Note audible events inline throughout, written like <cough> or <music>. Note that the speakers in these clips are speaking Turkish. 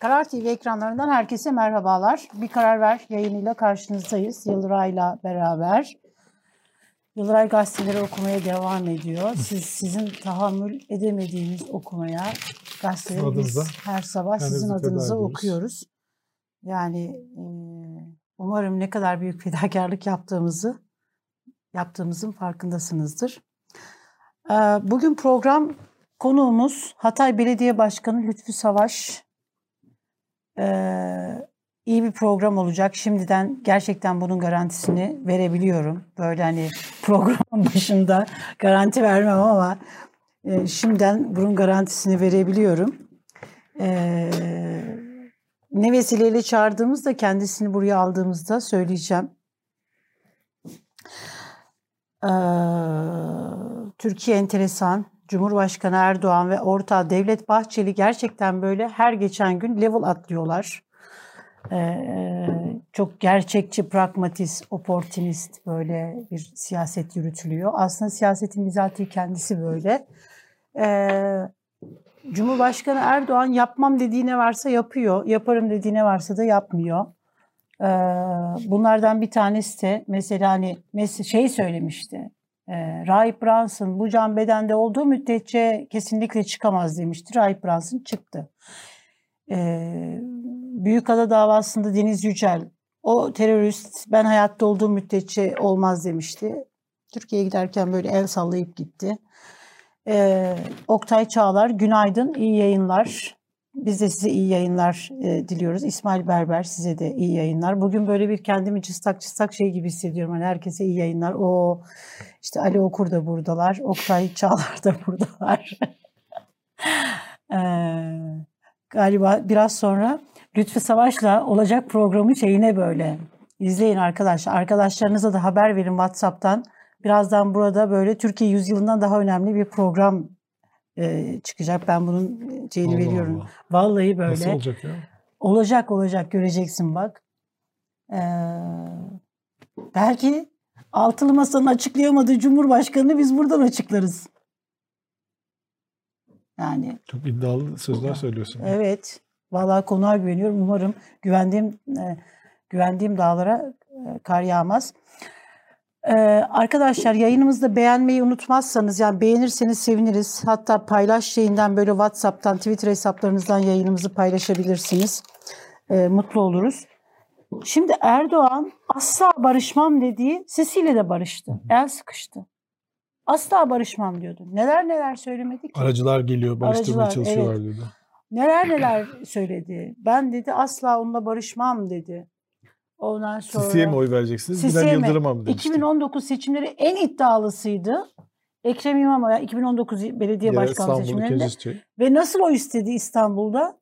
Karar TV ekranlarından herkese merhabalar. Bir Karar Ver yayınıyla karşınızdayız. Yıldıray'la beraber. Yıldıray gazeteleri okumaya devam ediyor. Siz Sizin tahammül edemediğiniz okumaya gazeteleri biz her sabah sizin adınıza okuyoruz. Yani e, umarım ne kadar büyük <laughs> fedakarlık yaptığımızı yaptığımızın farkındasınızdır. E, bugün program konuğumuz Hatay Belediye Başkanı Lütfü Savaş. İyi bir program olacak. Şimdiden gerçekten bunun garantisini verebiliyorum. Böyle hani program <laughs> başında garanti vermem ama e, şimdiden bunun garantisini verebiliyorum. Ee, ne vesileyle çağırdığımızda kendisini buraya aldığımızda söyleyeceğim. Ee, Türkiye enteresan. Cumhurbaşkanı Erdoğan ve ortağı Devlet Bahçeli gerçekten böyle her geçen gün level atlıyorlar. Ee, çok gerçekçi, pragmatist, oportunist böyle bir siyaset yürütülüyor. Aslında siyasetin bizatihi kendisi böyle. Ee, Cumhurbaşkanı Erdoğan yapmam dediğine varsa yapıyor, yaparım dediğine varsa da yapmıyor. Ee, bunlardan bir tanesi de mesela hani şey söylemişti. E, Rahip Brunson bu can bedende olduğu müddetçe kesinlikle çıkamaz demişti. Rahip Brunson çıktı. E, Büyükada davasında Deniz Yücel o terörist ben hayatta olduğum müddetçe olmaz demişti. Türkiye'ye giderken böyle el sallayıp gitti. Ee, Oktay Çağlar, günaydın, iyi yayınlar. Biz de size iyi yayınlar e, diliyoruz. İsmail Berber size de iyi yayınlar. Bugün böyle bir kendimi çıstak çıstak şey gibi hissediyorum. Hani herkese iyi yayınlar. O işte Ali Okur da buradalar. Oktay Çağlar da buradalar. <laughs> e, galiba biraz sonra Lütfü Savaş'la olacak programı şeyine böyle izleyin arkadaşlar. Arkadaşlarınıza da haber verin WhatsApp'tan. Birazdan burada böyle Türkiye yüzyılından daha önemli bir program e, çıkacak. Ben bunun şeyini Allah veriyorum. Allah. Vallahi böyle. Nasıl olacak ya? Olacak olacak göreceksin bak. Ee, belki altılı masanın açıklayamadığı Cumhurbaşkanı'nı biz buradan açıklarız. Yani. Çok iddialı sözler söylüyorsun. Evet. Vallahi konuğa güveniyorum. Umarım güvendiğim e, güvendiğim dağlara e, kar yağmaz. Ee, arkadaşlar yayınımızda beğenmeyi unutmazsanız yani beğenirseniz seviniriz. Hatta paylaş şeyinden böyle WhatsApp'tan, Twitter hesaplarınızdan yayınımızı paylaşabilirsiniz. Ee, mutlu oluruz. Şimdi Erdoğan asla barışmam dediği Sisi'yle de barıştı. El sıkıştı. Asla barışmam diyordu. Neler neler söylemedi ki. Aracılar geliyor, barıştırmaya Aracılar, çalışıyorlar evet. dedi. Neler neler söyledi. Ben dedi asla onunla barışmam dedi. Ondan sonra... Sisi'ye mi oy vereceksiniz? Sisi'ye Binali Yıldırım'a mı demişti? 2019 seçimleri en iddialısıydı. Ekrem İmamoğlu 2019 belediye ya, başkanlığı seçimlerinde. Ve nasıl oy istedi İstanbul'da?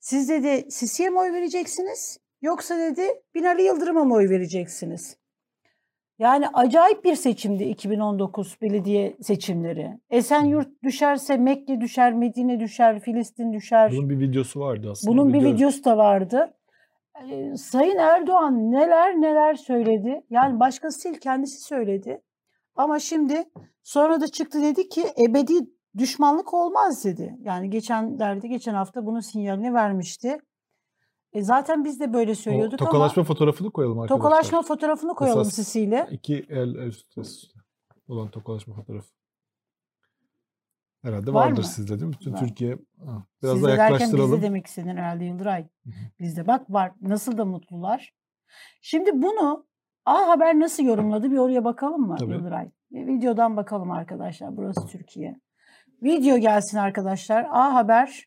Siz dedi Sisi'ye mi oy vereceksiniz? Yoksa dedi Binali Yıldırım'a mı oy vereceksiniz? Yani acayip bir seçimdi 2019 belediye seçimleri. Esenyurt düşerse Mekke düşer, Medine düşer, Filistin düşer. Bunun bir videosu vardı aslında. Bunun bir videosu da vardı. Sayın Erdoğan neler neler söyledi. Yani başkası değil kendisi söyledi. Ama şimdi sonra da çıktı dedi ki ebedi düşmanlık olmaz dedi. Yani geçen derdi geçen hafta bunun sinyalini vermişti. E zaten biz de böyle söylüyorduk o, tokalaşma ama fotoğrafını koyalım arkadaşlar. Tokalaşma fotoğrafını koyalım Esas sisiyle. İki el üst üste olan tokalaşma fotoğrafı. Herhalde Var vardır mı? sizde değil mi? Bütün var. Türkiye ha, biraz sizde da yaklaştıralım. Bizde demek istedin herhalde Yıldıray. Bizde bak var. Nasıl da mutlular. Şimdi bunu A Haber nasıl yorumladı bir oraya bakalım mı Tabii. Yıldıray? Bir videodan bakalım arkadaşlar. Burası Türkiye. Video gelsin arkadaşlar. A Haber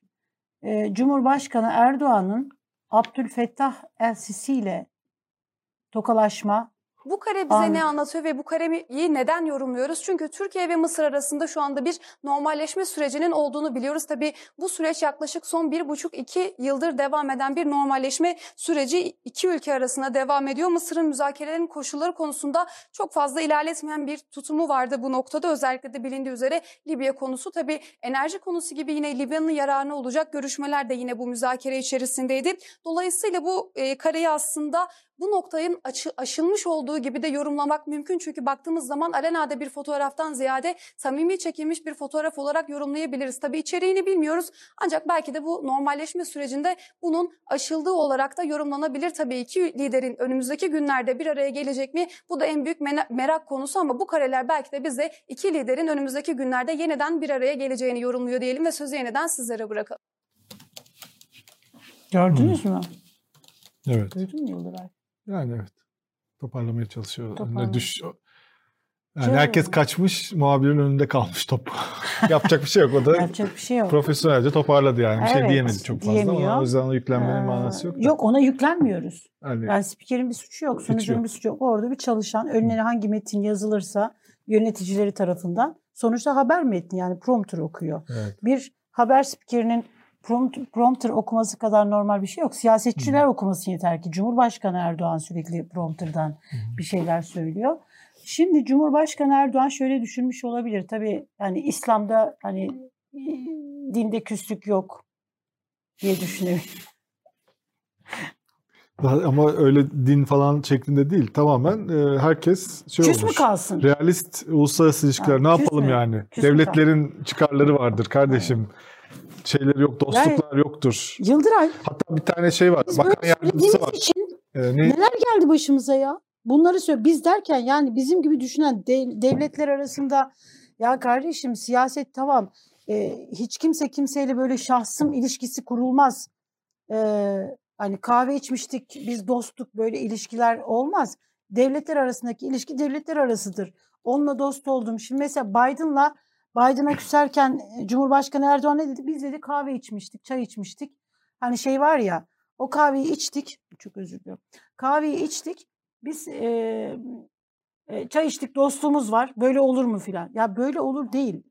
e, Cumhurbaşkanı Erdoğan'ın Abdülfettah El-Sisi ile tokalaşma bu kare bize Anladım. ne anlatıyor ve bu kareyi neden yorumluyoruz? Çünkü Türkiye ve Mısır arasında şu anda bir normalleşme sürecinin olduğunu biliyoruz. Tabii bu süreç yaklaşık son bir buçuk iki yıldır devam eden bir normalleşme süreci iki ülke arasında devam ediyor. Mısır'ın müzakerelerin koşulları konusunda çok fazla ilerletmeyen bir tutumu vardı bu noktada. Özellikle de bilindiği üzere Libya konusu tabii enerji konusu gibi yine Libya'nın yararına olacak görüşmeler de yine bu müzakere içerisindeydi. Dolayısıyla bu e, kareyi aslında bu noktayın açı, aşılmış olduğu gibi de yorumlamak mümkün. Çünkü baktığımız zaman alenada bir fotoğraftan ziyade samimi çekilmiş bir fotoğraf olarak yorumlayabiliriz. Tabii içeriğini bilmiyoruz ancak belki de bu normalleşme sürecinde bunun aşıldığı olarak da yorumlanabilir. Tabii iki liderin önümüzdeki günlerde bir araya gelecek mi? Bu da en büyük merak konusu ama bu kareler belki de bize iki liderin önümüzdeki günlerde yeniden bir araya geleceğini yorumluyor diyelim ve sözü yeniden sizlere bırakalım. Gördünüz mü? Evet. Duydun mu Yıldıray? Yani evet. Toparlamaya çalışıyor. Toparlamaya. Düş, yani Canım. herkes kaçmış, muhabirin önünde kalmış top. <laughs> Yapacak bir şey yok. O da Yapacak bir şey yok. profesyonelce toparladı yani. Bir şey evet, şey diyemedi çok fazla diyemiyor. ama o yüzden ona yüklenmenin ee, manası yok. Da. Yok ona yüklenmiyoruz. Yani, yani spikerin bir suçu yok, sunucunun bir suçu yok. Orada bir çalışan, önüne hangi metin yazılırsa yöneticileri tarafından sonuçta haber metni yani prompter okuyor. Evet. Bir haber spikerinin prompter okuması kadar normal bir şey yok. Siyasetçiler hmm. okuması yeter ki. Cumhurbaşkanı Erdoğan sürekli prompterdan hmm. bir şeyler söylüyor. Şimdi Cumhurbaşkanı Erdoğan şöyle düşünmüş olabilir. Tabii yani İslam'da hani dinde küslük yok diye düşünebilir. <laughs> Ama öyle din falan şeklinde değil. Tamamen e, herkes şey Küs olmuş. mü kalsın? Realist uluslararası ilişkiler. Ha, ne yapalım mü? yani? Küs Devletlerin çıkarları vardır kardeşim. Evet şeyleri yok, dostluklar yani, yoktur. Yıldıray. Hatta bir tane şey var. Biz bakan yardımcısı var. Için ee, ne? Neler geldi başımıza ya? Bunları söyle. Biz derken yani bizim gibi düşünen dev, devletler arasında ya kardeşim siyaset tamam. E, hiç kimse kimseyle böyle şahsım ilişkisi kurulmaz. E, hani kahve içmiştik, biz dostluk böyle ilişkiler olmaz. Devletler arasındaki ilişki devletler arasıdır. Onunla dost oldum. Şimdi mesela Biden'la Biden'a küserken e, Cumhurbaşkanı Erdoğan ne dedi? Biz dedi kahve içmiştik, çay içmiştik. Hani şey var ya o kahveyi içtik. Çok özür diliyorum. Kahveyi içtik. Biz e, e, çay içtik dostluğumuz var. Böyle olur mu filan? Ya böyle olur değil.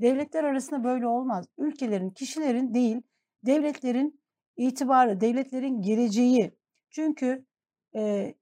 Devletler arasında böyle olmaz. Ülkelerin, kişilerin değil, devletlerin itibarı, devletlerin geleceği. Çünkü e,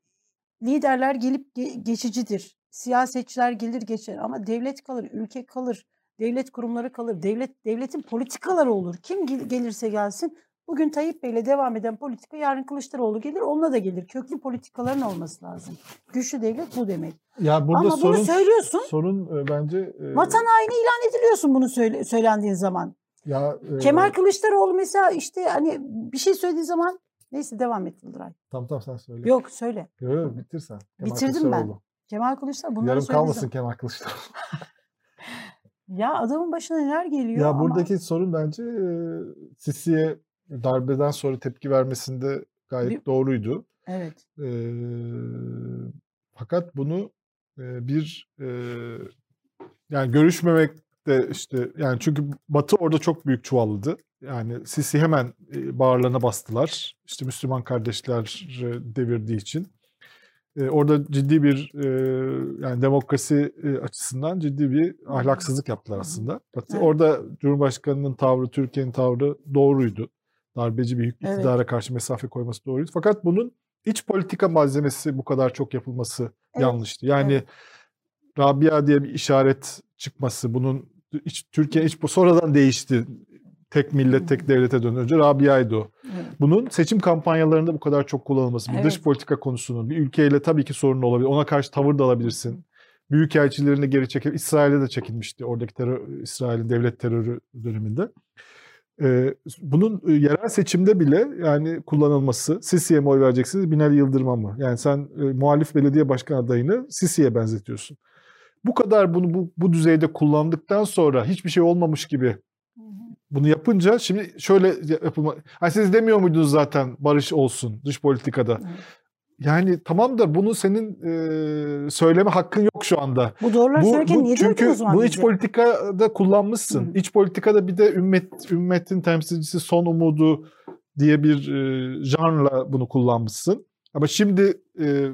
liderler gelip ge- geçicidir. Siyasetçiler gelir geçer ama devlet kalır, ülke kalır devlet kurumları kalır. Devlet devletin politikaları olur. Kim gelirse gelsin bugün Tayyip Bey'le devam eden politika yarın Kılıçdaroğlu gelir onunla da gelir. Köklü politikaların olması lazım. Güçlü devlet bu demek. Ya burada Ama sorun, bunu söylüyorsun. Sorun e, bence e, vatan haini ilan ediliyorsun bunu söyle, söylendiğin zaman. Ya e, Kemal Kılıçdaroğlu mesela işte hani bir şey söylediği zaman neyse devam et Yıldıray. Tamam tamam sen söyle. Yok söyle. Yok yok bitirsen. Kemal Bitirdim ben. Kemal Kılıçdaroğlu Yarım kalmasın zaman. Kemal Kılıçdaroğlu. <laughs> Ya adamın başına neler geliyor Ya ama... buradaki sorun bence e, Sisi'ye darbeden sonra tepki vermesinde gayet bir... doğruydu. Evet. E, fakat bunu e, bir e, yani görüşmemek de işte yani çünkü Batı orada çok büyük çuvalladı. Yani Sisi hemen bağırlarına bastılar. İşte Müslüman kardeşler devirdiği için e, orada ciddi bir e, yani demokrasi e, açısından ciddi bir ahlaksızlık yaptılar aslında. Evet. Orada Cumhurbaşkanı'nın tavrı, Türkiye'nin tavrı doğruydu. Darbeci bir iktidara evet. karşı mesafe koyması doğruydu. Fakat bunun iç politika malzemesi bu kadar çok yapılması evet. yanlıştı. Yani evet. Rabia diye bir işaret çıkması, bunun iç, Türkiye iç sonradan değişti tek millet tek devlete dönen önce Rabia'ydı o. Evet. Bunun seçim kampanyalarında bu kadar çok kullanılması, bir evet. dış politika konusunun bir ülkeyle tabii ki sorun olabilir. Ona karşı tavır da alabilirsin. Büyükelçilerini geri çekip İsrail'e de çekilmişti oradaki terör, İsrail'in devlet terörü döneminde. Ee, bunun e, yerel seçimde bile yani kullanılması, Sisi'ye mi oy vereceksiniz, Binali Yıldırım'a mı? Yani sen e, muhalif belediye başkan adayını Sisi'ye benzetiyorsun. Bu kadar bunu bu, bu düzeyde kullandıktan sonra hiçbir şey olmamış gibi bunu yapınca şimdi şöyle yapılma. Hani siz demiyor muydunuz zaten barış olsun dış politikada? Yani tamam da bunu senin e, söyleme hakkın yok şu anda. Bu doğrular bu, söylerken niye Çünkü o zaman bunu iç politikada kullanmışsın. Hı. İç politikada bir de ümmet ümmetin temsilcisi son umudu diye bir e, janrla bunu kullanmışsın. Ama şimdi e,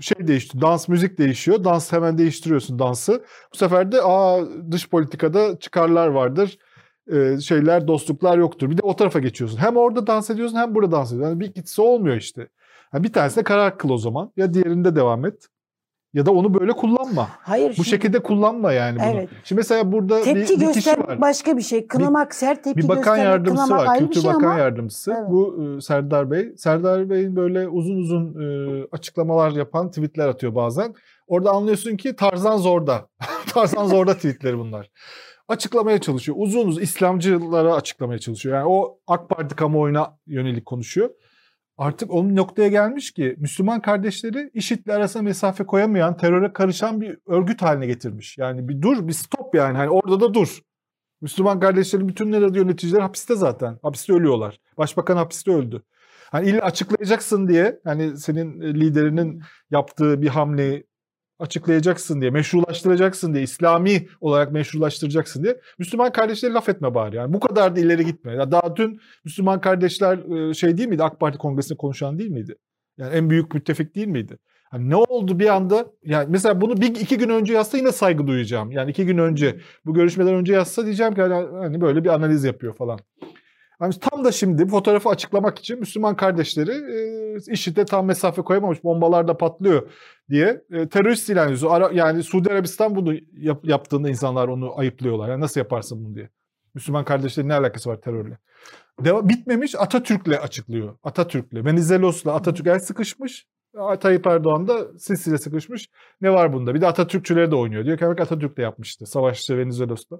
şey değişti. Dans, müzik değişiyor. Dans hemen değiştiriyorsun dansı. Bu sefer de aa dış politikada çıkarlar vardır e, şeyler, dostluklar yoktur. Bir de o tarafa geçiyorsun. Hem orada dans ediyorsun hem burada dans ediyorsun. Yani bir ikisi olmuyor işte. Yani bir tanesine karar kıl o zaman. Ya diğerinde devam et. Ya da onu böyle kullanma. Hayır. Bu şimdi şekilde kullanma yani bunu. Evet. Şimdi mesela burada bir, tepki bir kişi göstermek var. başka bir şey. Kınamak, sert tepki Bir bakan yardımcısı var. bir Kültür şey Bakan ama Yardımcısı. Evet. Bu e, Serdar Bey. Serdar Bey'in böyle uzun uzun e, açıklamalar yapan tweetler atıyor bazen. Orada anlıyorsun ki Tarzan zorda. <laughs> Tarzan zorda tweetleri bunlar. Açıklamaya çalışıyor. Uzun uzun İslamcılara açıklamaya çalışıyor. Yani o AK Parti kamuoyuna yönelik konuşuyor. Artık onun noktaya gelmiş ki Müslüman kardeşleri IŞİD'le arasına mesafe koyamayan, teröre karışan bir örgüt haline getirmiş. Yani bir dur, bir stop yani. Hani orada da dur. Müslüman kardeşlerin bütünleri yöneticiler hapiste zaten. Hapiste ölüyorlar. Başbakan hapiste öldü. Hani illa açıklayacaksın diye hani senin liderinin yaptığı bir hamleyi açıklayacaksın diye, meşrulaştıracaksın diye, İslami olarak meşrulaştıracaksın diye Müslüman kardeşleri laf etme bari. Yani bu kadar da ileri gitme. Ya daha dün Müslüman kardeşler e, şey değil miydi? AK Parti kongresinde konuşan değil miydi? Yani en büyük müttefik değil miydi? Hani ne oldu bir anda? Yani mesela bunu bir iki gün önce yazsa yine saygı duyacağım. Yani iki gün önce bu görüşmeden önce yazsa diyeceğim ki hani, hani böyle bir analiz yapıyor falan. Yani tam da şimdi fotoğrafı açıklamak için Müslüman kardeşleri e, IŞİD'e tam mesafe koyamamış bombalar da patlıyor diye e, terörist ilan ediyor. Yani Suudi Arabistan bunu yap, yaptığında insanlar onu ayıplıyorlar. Yani nasıl yaparsın bunu diye. Müslüman kardeşlerin ne alakası var terörle? Deva, bitmemiş Atatürk'le açıklıyor. Atatürk'le. Venizelos'la Atatürk el sıkışmış. Tayyip Erdoğan da Sisi'yle sıkışmış. Ne var bunda? Bir de Atatürkçüleri de oynuyor. Diyor ki Atatürk de yapmıştı. Savaşçı Venizelos'ta.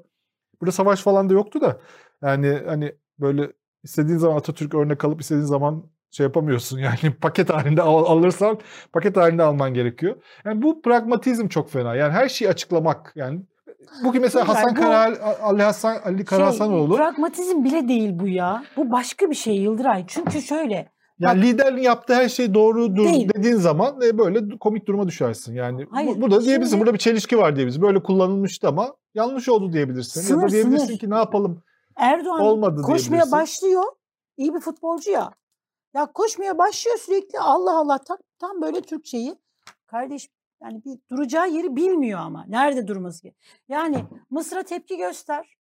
Burada savaş falan da yoktu da. Yani hani böyle istediğin zaman Atatürk örnek alıp istediğin zaman şey yapamıyorsun. <laughs> Yani paket halinde al, alırsan paket halinde alman gerekiyor. Yani bu pragmatizm çok fena. Yani her şeyi açıklamak. Yani bugün mesela Yani Hasan bu- Kara Ali Hasan Ali Karahasanoğlu Şey, pragmatizm bile değil bu ya. Bu başka bir şey Yıldıray. Çünkü şöyle yani liderin yaptığı her şey doğrudur Değil. dediğin zaman e, böyle komik duruma düşersin. Yani Hayır, bu, burada diyebilirsin. şimdi- Burada bir çelişki var diyebilirsin. Böyle kullanılmıştı ama yanlış oldu diyebilirsin. ya Sınır, da diyebilirsin sınır. ki ne yapalım? Erdoğan Olmadı koşmaya başlıyor. İyi bir futbolcu ya. Ya koşmaya başlıyor sürekli Allah Allah tam, tam böyle Türkçeyi. Kardeş yani bir duracağı yeri bilmiyor ama. Nerede durması gerekiyor? Yani Mısır'a tepki göster.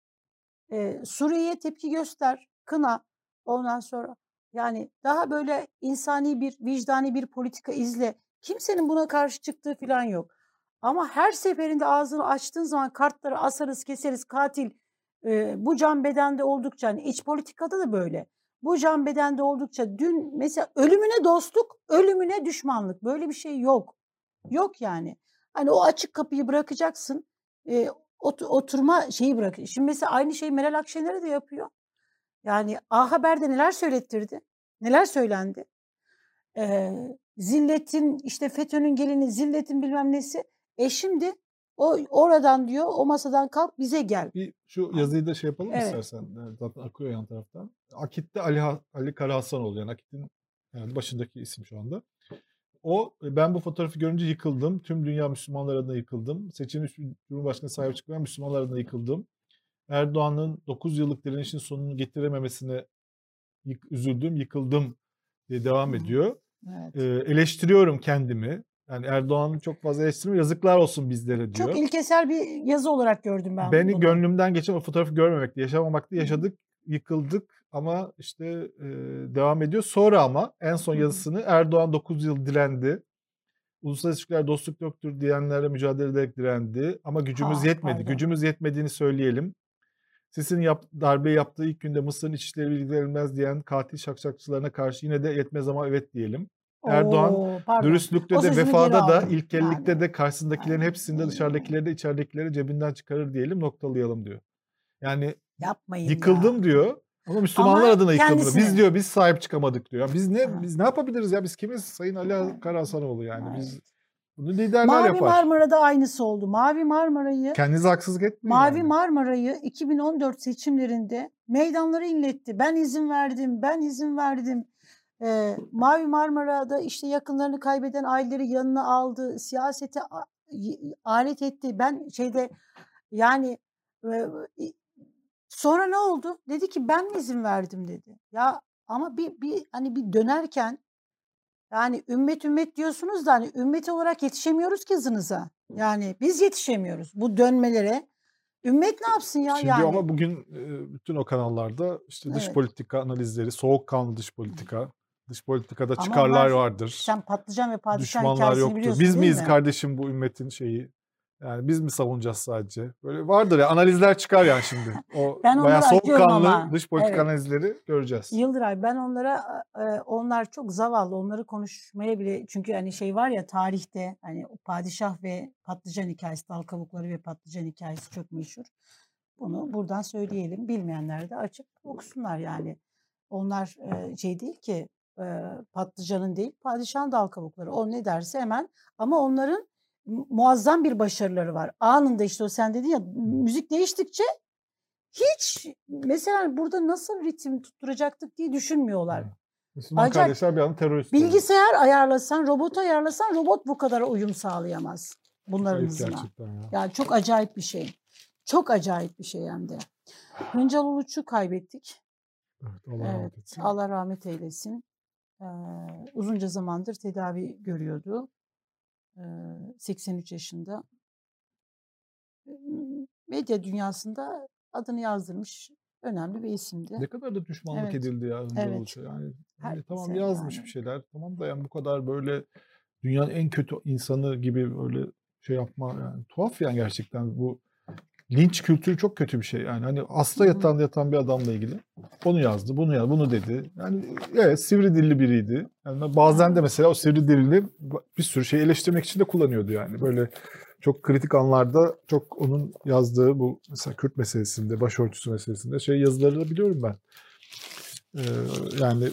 e, Suriye'ye tepki göster. Kına. Ondan sonra yani daha böyle insani bir, vicdani bir politika izle. Kimsenin buna karşı çıktığı falan yok. Ama her seferinde ağzını açtığın zaman kartları asarız, keseriz, katil. E, bu can bedende oldukça, hani iç politikada da böyle. Bu can bedende oldukça dün mesela ölümüne dostluk, ölümüne düşmanlık. Böyle bir şey yok. Yok yani. Hani o açık kapıyı bırakacaksın. e, ot- oturma şeyi bırak. Şimdi mesela aynı şeyi Meral Akşener'e de yapıyor. Yani A Haber'de neler söylettirdi? Neler söylendi? Ee, zilletin işte FETÖ'nün gelini zilletin bilmem nesi. E şimdi o oradan diyor o masadan kalk bize gel. Bir şu yazıyı da şey yapalım Evet. istersen. Evet, Zaten akıyor yan taraftan. Akit'te Ali, Ali Karahasanoğlu yani Akit'in yani başındaki isim şu anda. O ben bu fotoğrafı görünce yıkıldım. Tüm dünya Müslümanlar adına yıkıldım. Seçilmiş Cumhurbaşkanı sahip çıkmayan Müslümanlar adına yıkıldım. Erdoğan'ın 9 yıllık direnişin sonunu getirememesine üzüldüm, yıkıldım diye devam ediyor. Evet. Ee, eleştiriyorum kendimi. Yani Erdoğan'ı çok fazla eleştirmiyorum. Yazıklar olsun bizlere diyor. Çok ilkesel bir yazı olarak gördüm ben Beni bunu. gönlümden geçen o fotoğrafı görmemekti, yaşamamakta yaşadık, yıkıldık ama işte e, devam ediyor. Sonra ama en son yazısını Erdoğan 9 yıl direndi. Uluslararası ilişkiler dostluk yoktur diyenlerle mücadele ederek direndi. Ama gücümüz Ha, yetmedi. pardon. Gücümüz yetmediğini söyleyelim. Sisi'nin yap, darbe yaptığı ilk günde Mısır'ın iç işleri bilgilenilmez diyen katil şakşakçılarına karşı yine de yetmez ama evet diyelim. Erdoğan Oo, pardon. Dürüstlükte O de vefada da ilkellikte Yani. de karşısındakilerin Yani. hepsinde dışarıdakileri de içeridekileri cebinden çıkarır diyelim noktalayalım diyor. Yani Yapmayın yıkıldım ya. diyor ama Müslümanlar Ama adına yıkıldım. kendisine- Biz diyor biz sahip çıkamadık diyor. Biz ne Ha. biz ne yapabiliriz ya biz kimiz? Sayın Ali. Karahasanoğlu yani Evet. biz bunu liderler Mavi yapar. Marmara'da aynısı oldu. Mavi Marmara'yı Kendinize haksızlık etmeyin. Mavi yani. Marmara'yı 2014 seçimlerinde meydanlara inletti. Ben izin verdim, ben izin verdim. Ee, Mavi Marmara'da işte yakınlarını kaybeden aileleri yanına aldı, siyasete alet etti. Ben şeyde yani e, sonra ne oldu? Dedi ki ben mi izin verdim dedi. Ya ama bir bir hani bir dönerken yani ümmet ümmet diyorsunuz da hani ümmet olarak yetişemiyoruz ki hızınıza. Yani biz yetişemiyoruz bu dönmelere. Ümmet ne yapsın ya Şimdi yani? ama bugün e, bütün o kanallarda işte dış Evet. politika analizleri, soğukkanlı dış politika Dış politikada Ama çıkarlar onlar- vardır. Sen patlıcan ve padişah Düşmanlar yoktur. Biz miyiz mi? kardeşim bu ümmetin şeyi? Yani biz mi savunacağız sadece? Böyle vardır ya analizler çıkar yani şimdi. O <laughs> Ben bayağı soğukkanlı ama. dış politika Evet. analizleri göreceğiz. Yıldıray ben onlara e, onlar çok zavallı onları konuşmaya bile çünkü hani şey var ya tarihte hani padişah ve patlıcan hikayesi dal kabukları ve patlıcan hikayesi çok meşhur. Bunu buradan söyleyelim. Bilmeyenler de açıp okusunlar yani. Onlar e, şey değil ki e, patlıcanın değil padişahın dal kabukları. O ne derse hemen ama onların mu- muazzam bir başarıları var. Anında işte o sen dedin ya müzik değiştikçe hiç mesela burada nasıl ritim tutturacaktık diye düşünmüyorlar. Müslüman Acayip. kardeşler bir anda terörist. Bilgisayar ayarlasan, robot ayarlasan robot bu kadar uyum sağlayamaz bunların hızına. ya. Yani çok acayip bir şey. Çok acayip bir şey hem de. Hıncal Uluç'u kaybettik. Evet, Allah Evet. Allah rahmet eylesin. Uzunca zamandır tedavi görüyordu. Ee, 83 yaşında. Medya dünyasında adını yazdırmış önemli bir isimdi. Ne kadar da düşmanlık Evet. edildi ya Hıncal Evet. Uluç'a. Yani hani tamam yazmış yani. bir şeyler. Tamam da yani bu kadar böyle dünyanın en kötü insanı gibi böyle şey yapma yani tuhaf yani gerçekten bu linç kültürü çok kötü bir şey yani. Hani Hı hı. yatan yatan bir adamla ilgili onu yazdı bunu yazdı bunu dedi. Yani evet sivri dilli biriydi. Yani bazen de mesela o sivri dilli bir sürü şey eleştirmek için de kullanıyordu yani. Böyle çok kritik anlarda çok onun yazdığı bu mesela Kürt meselesinde başörtüsü meselesinde şey yazıları da biliyorum ben. Ee, yani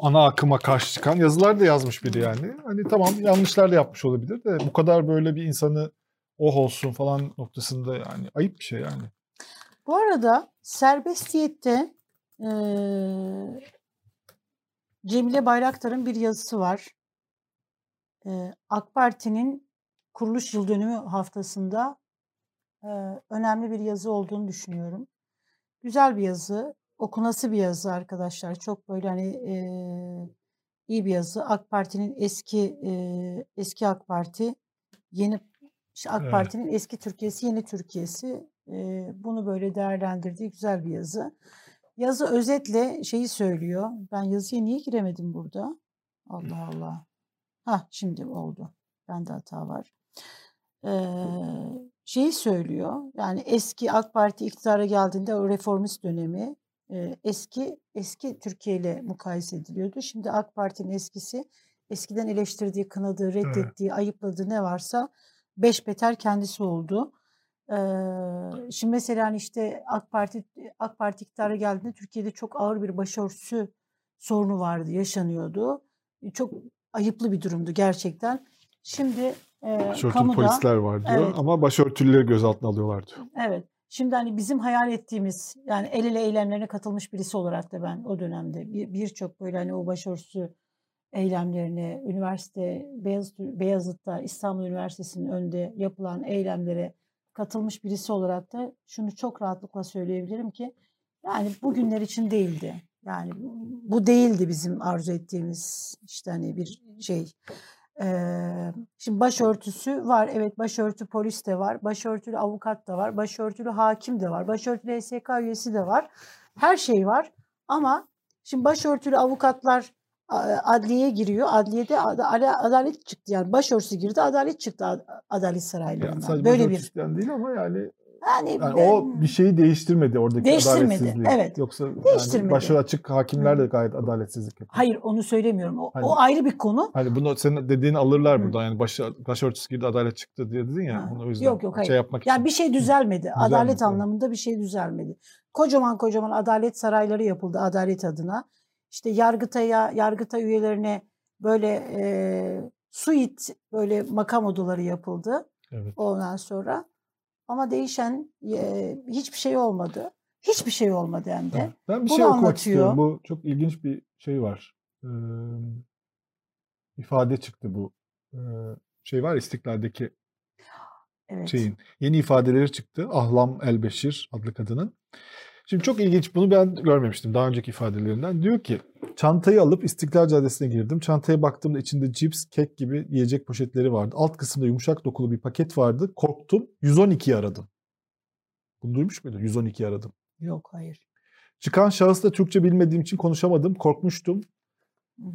ana akıma karşı çıkan yazılar da yazmış biri yani. Hani tamam yanlışlar da yapmış olabilir de bu kadar böyle bir insanı oh olsun falan noktasında yani ayıp bir şey yani. Bu arada serbestiyette eee Cemile Bayraktar'ın bir yazısı var. Eee, AK Parti'nin kuruluş yıl dönümü haftasında eee, önemli bir yazı olduğunu düşünüyorum. Güzel bir yazı, okunası bir yazı arkadaşlar. Çok böyle hani eee, iyi bir yazı. AK Parti'nin eski eee, eski AK Parti, yeni işte AK Evet. Parti'nin eski Türkiye'si, yeni Türkiye'si. Eee, bunu böyle değerlendirdiği güzel bir yazı. Yazı özetle şeyi söylüyor. Ben yazıya niye giremedim burada? Allah Allah. Ha şimdi oldu. Bende hata var. Eee şeyi söylüyor. Yani eski AK Parti iktidara geldiğinde o reformist dönemi eee, eski eski Türkiye ile mukayese ediliyordu. Şimdi AK Parti'nin eskisi eskiden eleştirdiği, kınadığı, reddettiği, ayıpladığı ne varsa beş beter kendisi oldu. Eee, şimdi mesela hani işte AK Parti AK Parti iktidara geldiğinde Türkiye'de çok ağır bir başörtüsü sorunu vardı, yaşanıyordu. Çok ayıplı bir durumdu gerçekten. Şimdi eee Başörtülü kamuda polisler var diyor Evet. ama başörtülüleri gözaltına alıyorlar diyor. Evet. Şimdi hani bizim hayal ettiğimiz yani el ele eylemlerine katılmış birisi olarak da ben o dönemde bir- birçok böyle hani o başörtüsü eylemlerine, üniversite Beyazıt, Beyazıt'ta İstanbul Üniversitesi'nin önünde yapılan eylemlere katılmış birisi olarak da şunu çok rahatlıkla söyleyebilirim ki yani bugünler için değildi. Yani bu değildi bizim arzu ettiğimiz işte hani bir şey. Eee, şimdi başörtüsü var. Evet başörtü polis de var. Başörtülü avukat da var. Başörtülü hakim de var. Başörtülü SK üyesi de var. Her şey var. Ama şimdi başörtülü avukatlar adliyeye giriyor. Adliyede ad- ada- adalet çıktı. Yani başörtüsü girdi, adalet çıktı ad- adalet Yani saraylarından. sadece Böyle bir değil ama yani, yani, yani ben- o bir şeyi değiştirmedi oradaki Değiştirmedi, adaletsizliği. evet. Yoksa yani başı açık hakimler de gayet adaletsizlik yapıyor. hayır onu söylemiyorum. O, Hani- o ayrı bir konu. Hani bunu senin dediğini alırlar Hı. buradan yani başı, başörtüsü girdi adalet çıktı diye dedin ya Ha. onu o yüzden Yok, yok, hayır. şey yapmak Yani için. bir şey düzelmedi. Adalet Düzelmedi, anlamında bir şey düzelmedi. Kocaman kocaman adalet sarayları yapıldı adalet adına. İşte Yargıtay'a, Yargıtay üyelerine böyle e, suit böyle makam odaları yapıldı Evet. ondan sonra. Ama değişen e, hiçbir şey olmadı. Hiçbir şey olmadı hem de. Ben bir Bunu şey okumak anlatıyor. istiyorum. Bu çok ilginç bir şey var. Ee, ifade çıktı bu. Ee, şey var İstiklal'deki Evet. şeyin yeni ifadeleri çıktı. Ahlam Elbeşir adlı kadının. Şimdi çok ilginç bunu ben görmemiştim daha önceki ifadelerinden. Diyor ki çantayı alıp İstiklal Caddesi'ne girdim. Çantaya baktığımda içinde cips, kek gibi yiyecek poşetleri vardı. Alt kısımda yumuşak dokulu bir paket vardı. Korktum. 112'yi aradım. Bunu duymuş muydun? 112'yi aradım. Yok hayır. Çıkan şahıs da Türkçe bilmediğim için konuşamadım. Korkmuştum.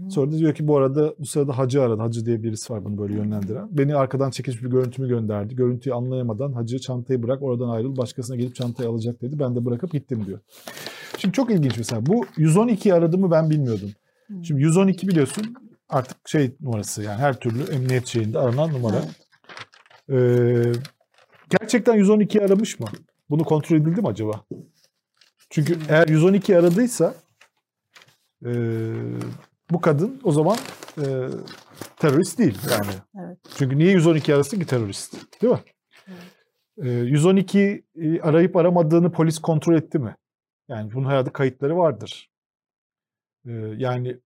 Sonra da diyor ki bu arada bu sırada hacı aradı. Hacı diye birisi var bunu böyle yönlendiren. Beni arkadan çekilmiş bir görüntümü gönderdi. Görüntüyü anlayamadan hacı çantayı bırak oradan ayrıl başkasına gelip çantayı alacak dedi. Ben de bırakıp gittim diyor. Şimdi çok ilginç mesela. Bu 112 aradığımı ben bilmiyordum. Şimdi 112 biliyorsun artık şey numarası yani her türlü emniyet şeyinde aranan numara. Evet. Ee, gerçekten 112 aramış mı? Bunu kontrol edildi mi acaba? Çünkü eğer 112 aradıysa e, bu kadın o zaman e, terörist değil yani. Evet. Çünkü niye 112 arasın ki terörist? Değil mi? E, 112 'yi arayıp aramadığını polis kontrol etti mi? Yani bunun herhalde kayıtları vardır. E, yani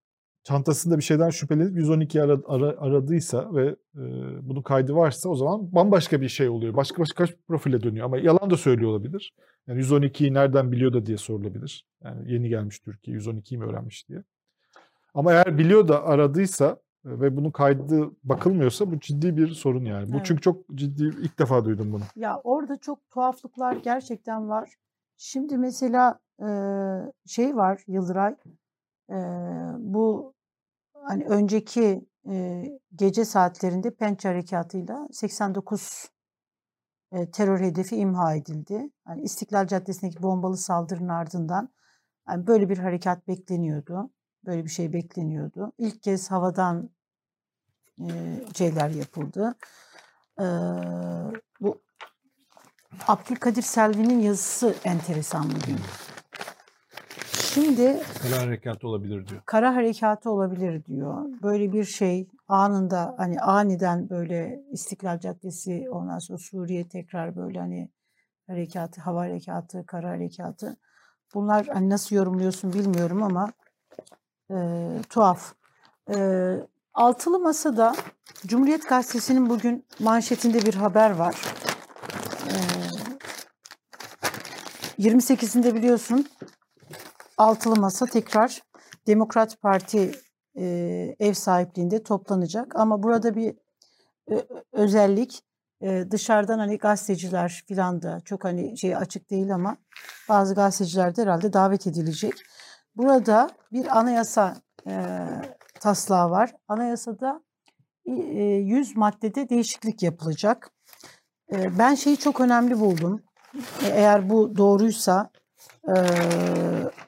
çantasında bir şeyden şüphelenip 112 ara, ara- aradıysa ve e, bunun kaydı varsa o zaman bambaşka bir şey oluyor. Başka başka profile dönüyor ama yalan da söylüyor olabilir. Yani 112'yi nereden biliyor da diye sorulabilir. Yani yeni gelmiş Türkiye 112'yi mi öğrenmiş diye. Ama eğer biliyor da aradıysa ve bunun kaydı bakılmıyorsa bu ciddi bir sorun yani. Bu Evet. çünkü çok ciddi ilk defa duydum bunu. Ya orada çok tuhaflıklar gerçekten var. Şimdi mesela e, şey var Yıldıray, e, bu hani önceki e, gece saatlerinde Pençe Harekatı'yla 89 e, terör hedefi imha edildi. Yani İstiklal Caddesi'ndeki bombalı saldırının ardından yani böyle bir harekat bekleniyordu. Böyle bir şey bekleniyordu. İlk kez havadan e, şeyler yapıldı. E, bu Abdülkadir Selvi'nin yazısı enteresan bugün. Şimdi Kara harekat olabilir diyor. kara harekatı olabilir diyor. Böyle bir şey anında hani aniden böyle İstiklal Caddesi ondan sonra Suriye tekrar böyle hani harekatı, hava harekatı, kara harekatı. Bunlar hani nasıl yorumluyorsun bilmiyorum ama e, tuhaf. E, Altılı Masa'da Cumhuriyet Gazetesi'nin bugün manşetinde bir haber var. E, 28'inde biliyorsun Altılı Masa tekrar Demokrat Parti e, ev sahipliğinde toplanacak. Ama burada bir ö- özellik e, dışarıdan hani gazeteciler filan da çok hani şey açık değil ama bazı gazeteciler de herhalde davet edilecek. Burada bir anayasa e, taslağı var. Anayasada e, 100 maddede değişiklik yapılacak. E, ben şeyi çok önemli buldum. E, Eğer bu doğruysa e,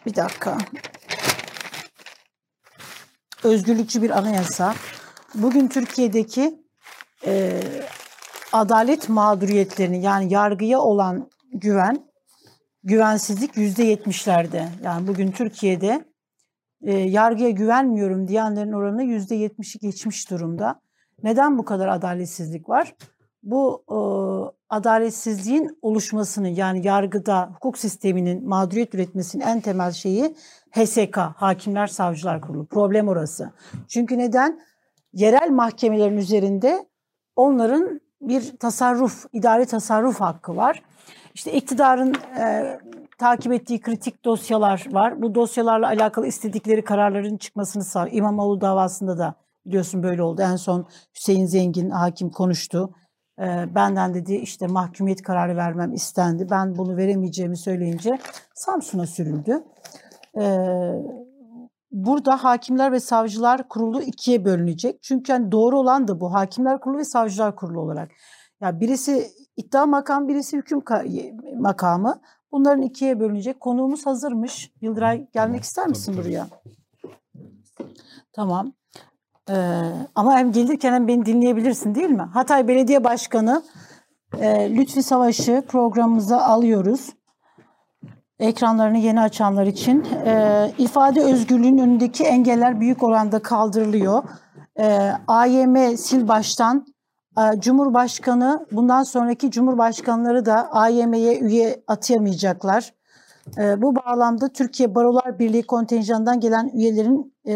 bir dakika. Özgürlükçü bir anayasa. Bugün Türkiye'deki e, adalet mağduriyetlerini yani yargıya olan güven, güvensizlik yüzde yetmişlerde. Yani bugün Türkiye'de e, yargıya güvenmiyorum diyenlerin oranı yüzde yetmişi geçmiş durumda. Neden bu kadar adaletsizlik var? Bu e, adaletsizliğin oluşmasını yani yargıda hukuk sisteminin mağduriyet üretmesinin en temel şeyi HSK, Hakimler Savcılar Kurulu. Problem orası. Çünkü neden? Yerel mahkemelerin üzerinde onların bir tasarruf, idari tasarruf hakkı var. İşte iktidarın e, takip ettiği kritik dosyalar var. Bu dosyalarla alakalı istedikleri kararların çıkmasını sağlıyor. İmamoğlu davasında da biliyorsun böyle oldu. En son Hüseyin Zengin hakim konuştu. E, benden dedi işte mahkumiyet kararı vermem istendi. Ben bunu veremeyeceğimi söyleyince Samsun'a sürüldü. E, burada Hakimler ve Savcılar Kurulu ikiye bölünecek. Çünkü yani doğru olan da bu. Hakimler Kurulu ve Savcılar Kurulu olarak. Ya birisi iddia makam, birisi hüküm ka- makamı. Bunların ikiye bölünecek. Konuğumuz hazırmış. Yıldıray gelmek ister misin tabii. buraya? Tamam. Ee, ama hem gelirken hem beni dinleyebilirsin değil mi? Hatay Belediye Başkanı e, Lütfi Savaş'ı programımıza alıyoruz. Ekranlarını yeni açanlar için. E, ifade özgürlüğünün önündeki engeller büyük oranda kaldırılıyor. E, AYM sil baştan Cumhurbaşkanı bundan sonraki Cumhurbaşkanları da AYM'ye üye atayamayacaklar. E, bu bağlamda Türkiye Barolar Birliği kontenjanından gelen üyelerin e,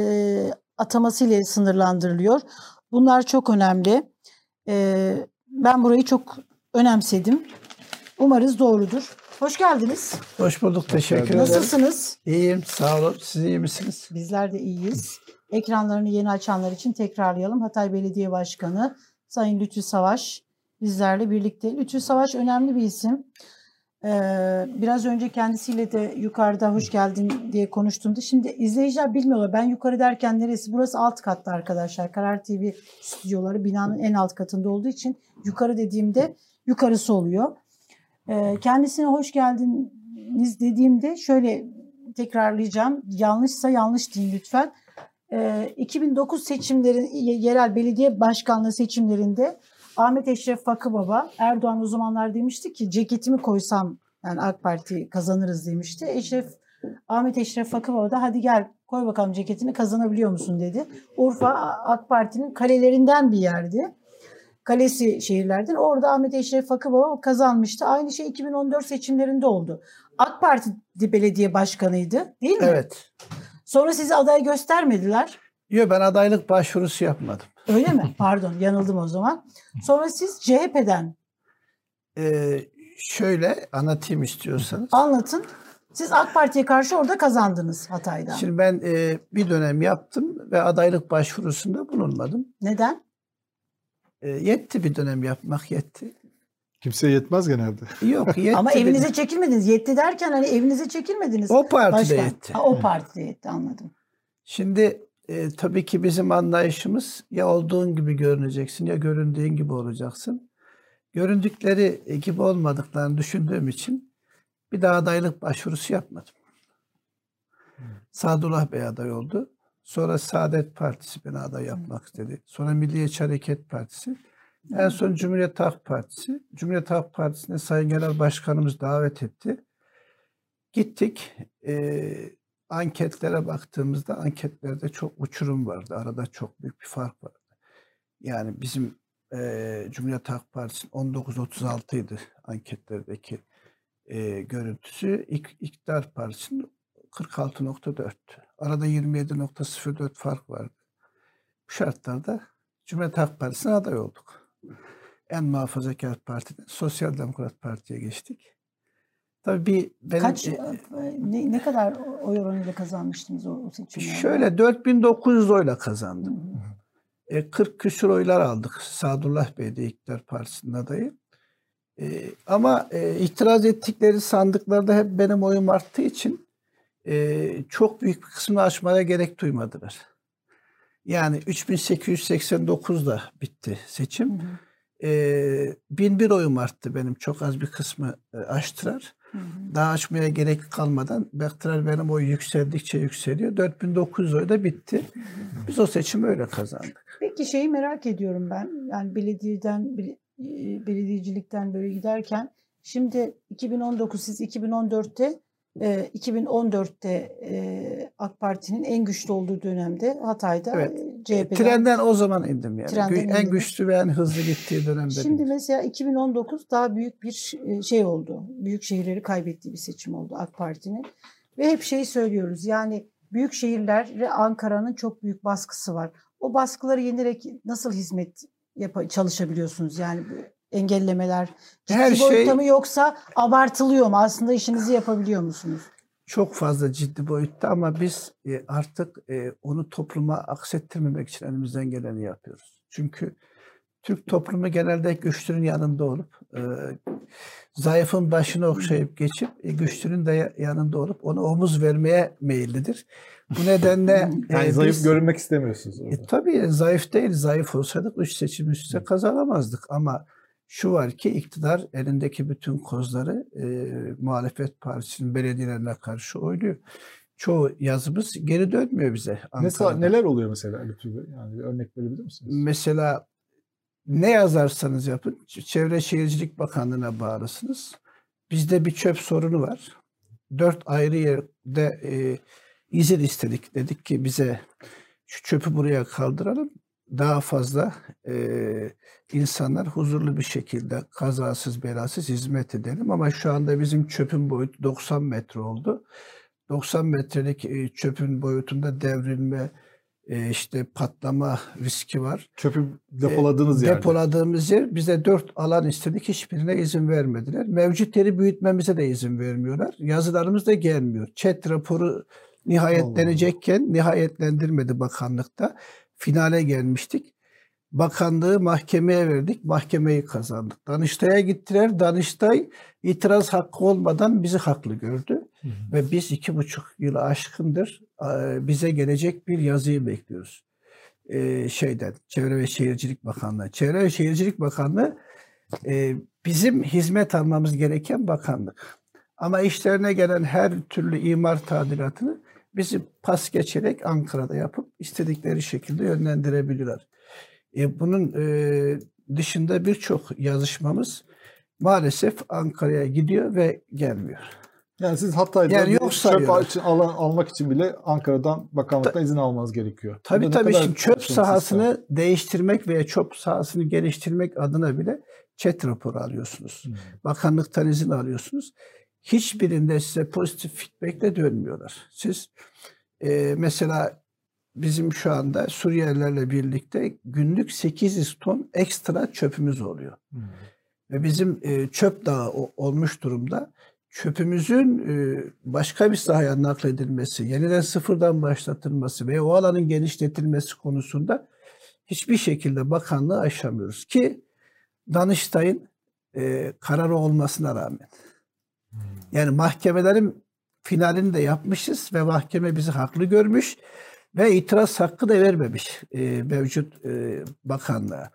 ataması ile sınırlandırılıyor. Bunlar çok önemli. E, ben burayı çok önemsedim. Umarız doğrudur. Hoş geldiniz. Hoş bulduk. Teşekkür ederim. Nasılsınız? İyiyim. Sağ olun. Siz iyi misiniz? Bizler de iyiyiz. Ekranlarını yeni açanlar için tekrarlayalım. Hatay Belediye Başkanı Sayın Lütfü Savaş bizlerle birlikte. Lütfü Savaş önemli bir isim. Ee, biraz önce kendisiyle de yukarıda hoş geldin diye konuştuğumda şimdi izleyiciler bilmiyorlar. Ben yukarı derken neresi? Burası alt katta arkadaşlar. Karar TV stüdyoları binanın en alt katında olduğu için yukarı dediğimde yukarısı oluyor. Ee, kendisine hoş geldiniz dediğimde şöyle tekrarlayacağım. Yanlışsa yanlış deyin lütfen. Ee, 2009 seçimlerin yerel belediye başkanlığı seçimlerinde Ahmet Eşref Fakıbaba Erdoğan o zamanlar demişti ki ceketimi koysam yani AK Parti kazanırız demişti. Eşref Ahmet Eşref Fakıbaba da hadi gel koy bakalım ceketini kazanabiliyor musun dedi. Urfa AK Parti'nin kalelerinden bir yerdi. Kalesi şehirlerden. Orada Ahmet Eşref Fakıbaba kazanmıştı. Aynı şey 2014 seçimlerinde oldu. AK Parti belediye başkanıydı değil mi? Evet. Sonra sizi aday göstermediler. Yok ben adaylık başvurusu yapmadım. Öyle mi? <laughs> Pardon yanıldım o zaman. Sonra siz CHP'den Ee, şöyle anlatayım istiyorsanız. anlatın. Siz AK Parti'ye karşı orada kazandınız Hatay'dan. Şimdi ben e, bir dönem yaptım ve adaylık başvurusunda bulunmadım. Neden? E, yetti bir dönem yapmak yetti. Kimseye yetmez genelde. <laughs> Yok yetti. Ama evinize çekilmediniz. Yetti derken hani evinize çekilmediniz. o partide Başkan. yetti. Ha, o partide yetti anladım. Şimdi e, tabii ki bizim anlayışımız ya olduğun gibi görüneceksin ya göründüğün gibi olacaksın. Göründükleri gibi olmadıklarını düşündüğüm için bir daha adaylık başvurusu yapmadım. Sadullah Bey aday oldu. Sonra Saadet Partisi beni aday yapmak istedi. Sonra Milliyetçi Hareket Partisi. En son Cumhuriyet Halk Partisi. Cumhuriyet Halk Partisi'ne Sayın Genel Başkanımız davet etti. Gittik. Ee, anketlere baktığımızda anketlerde çok uçurum vardı. Arada çok büyük bir fark vardı. Yani bizim e, Cumhuriyet Halk Partisi'nin 19.36 idi anketlerdeki e, görüntüsü. İk, İktidar Partisi'nin 46.4'tü. Arada 27.04 fark vardı. Bu şartlarda Cumhuriyet Halk Partisi'ne aday olduk. En muhafazakar partiden Sosyal Demokrat Parti'ye geçtik. Tabii bir benim, Kaç e, ne, ne kadar oy oranıyla kazanmıştınız o, o seçimlerde? Şöyle 4900 oyla Hı kazandım. hı. E, 40 küsur oylar aldık. Sadullah Bey de İktidar Partisi'nin adayı. E, ama e, itiraz ettikleri sandıklarda hep benim oyum arttığı için e, çok büyük bir kısmını açmaya gerek duymadılar. Yani 3889'da bitti seçim. Hı hı. E, 1001 oyum arttı benim. Çok az bir kısmı e, açtılar. Hı hı. Daha açmaya gerek kalmadan baktılar benim oy yükseldikçe yükseliyor. 4900 oy da bitti. Biz o seçimi öyle kazandık. Peki şeyi merak ediyorum ben. Yani belediyeden bel- e, belediyecilikten böyle giderken şimdi 2019 siz 2014'te e, 2014'te e, AK Parti'nin en güçlü olduğu dönemde Hatay'da Evet. e, CHP'den. Trenden o zaman indim yani. Trenden en indiniz. güçlü ve en hızlı gittiği dönemde. Şimdi indim. mesela 2019 daha büyük bir e, şey oldu. Büyük şehirleri kaybettiği bir seçim oldu AK Parti'nin. Ve hep şeyi söylüyoruz. Yani büyük şehirlere Ankara'nın çok büyük baskısı var. O baskıları yenerek nasıl hizmet yap- çalışabiliyorsunuz? Yani bu engellemeler ciddi Her şey- boyutta mı yoksa abartılıyor mu? Aslında işinizi yapabiliyor musunuz? Çok fazla ciddi boyutta ama biz e, artık e, onu topluma aksettirmemek için elimizden geleni yapıyoruz. Çünkü Türk toplumu genelde güçlünün yanında olup e, zayıfın başını okşayıp geçip e, güçlünün de ya- yanında olup ona omuz vermeye meyillidir. Bu nedenle <laughs> Yani e, zayıf biz- görünmek istemiyorsunuz. orada. E, tabii zayıf değil. Zayıf olsaydık üç seçim üst üste kazanamazdık. Ama şu var ki iktidar elindeki bütün kozları e, muhalefet partisinin belediyelerine karşı oynuyor. Çoğu yazımız geri dönmüyor bize. Mesela neler oluyor mesela Lütfü Bey? Yani bir örnek verebilir misiniz? Mesela ne yazarsanız yapın Çevre Şehircilik Bakanlığı'na bağlısınız. Bizde bir çöp sorunu var. Dört ayrı yerde e, izin istedik. Dedik ki bize şu çöpü buraya kaldıralım. Daha fazla e, insanlar huzurlu bir şekilde kazasız belasız hizmet edelim. Ama şu anda bizim çöpün boyutu 90 metre oldu. 90 metrelik e, çöpün boyutunda devrilme, e, işte patlama riski var. Çöpü depoladığınız E, yerde. Depoladığımız yer bize dört alan istedik. Hiçbirine izin vermediler. Mevcut yeri büyütmemize de izin vermiyorlar. Yazılarımız da gelmiyor. ÇED raporu nihayetlenecekken nihayetlendirmedi bakanlıkta. Finale gelmiştik. Bakanlığı mahkemeye verdik. Mahkemeyi kazandık. Danıştay'a gittiler. Danıştay itiraz hakkı olmadan bizi haklı gördü. Ve biz iki buçuk yıl aşkındır bize gelecek bir yazıyı bekliyoruz. E, şeyden, Çevre ve Şehircilik Bakanlığı. Çevre ve Şehircilik Bakanlığı e, bizim hizmet almamız gereken bakanlık. Ama işlerine gelen her türlü imar tadilatını bizi pas geçerek Ankara'da yapıp istedikleri şekilde yönlendirebilirler. E, bunun e, dışında birçok yazışmamız maalesef Ankara'ya gidiyor ve gelmiyor. Yani siz Hatay'da Yani yok çöp için, alan, almak için bile Ankara'dan bakanlıktan izin almanız gerekiyor. Tabii Bu ne tabii şimdi çöp başarısız sahasını değiştirmek veya çöp sahasını geliştirmek adına bile çet raporu alıyorsunuz. Hmm. Bakanlıktan izin alıyorsunuz. Hiçbirinde size pozitif feedbackle dönmüyorlar. Siz e, mesela bizim şu anda Suriyelilerle birlikte günlük 800 ton ekstra çöpümüz oluyor. Hmm. Ve bizim e, çöp dağı olmuş durumda. Çöpümüzün e, başka bir sahaya nakledilmesi, yeniden sıfırdan başlatılması ve o alanın genişletilmesi konusunda hiçbir şekilde bakanlığı aşamıyoruz. Ki Danıştay'ın e, kararı olmasına rağmen. Yani mahkemelerin finalini de yapmışız ve mahkeme bizi haklı görmüş ve itiraz hakkı da vermemiş e, mevcut e, bakanlığa.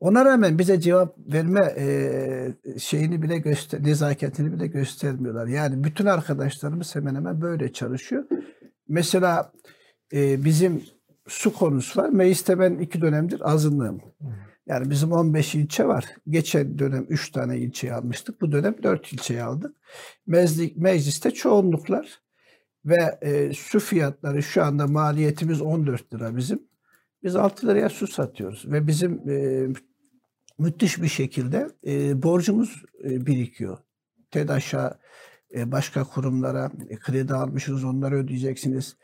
Ona rağmen bize cevap verme e, şeyini bile göster, nezaketini bile göstermiyorlar. Yani bütün arkadaşlarımız hemen hemen böyle çalışıyor. Mesela e, bizim su konusu var. Mecliste ben iki dönemdir azınlığım. Yani bizim 15 ilçe var. Geçen dönem 3 tane ilçeyi almıştık. Bu dönem 4 ilçeyi aldık. Meclis, mecliste çoğunluklar ve e, su fiyatları şu anda maliyetimiz 14 lira bizim. Biz 6 liraya su satıyoruz ve bizim e, müthiş bir şekilde e, borcumuz e, birikiyor. TEDAŞ'a, e, başka kurumlara e, kredi almışsınız onları ödeyeceksiniz.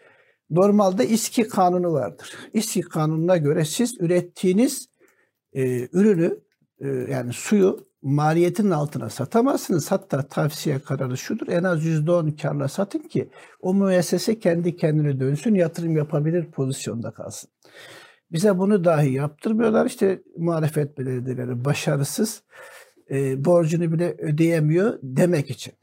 Normalde İSKİ kanunu vardır. İSKİ kanununa göre siz ürettiğiniz e, ürünü e, yani suyu maliyetinin altına satamazsınız. Hatta tavsiye kararı şudur. En az %10 karla satın ki o müessese kendi kendine dönsün, yatırım yapabilir pozisyonda kalsın. Bize bunu dahi yaptırmıyorlar. İşte muhalefet belediyeleri başarısız e, borcunu bile ödeyemiyor demek için.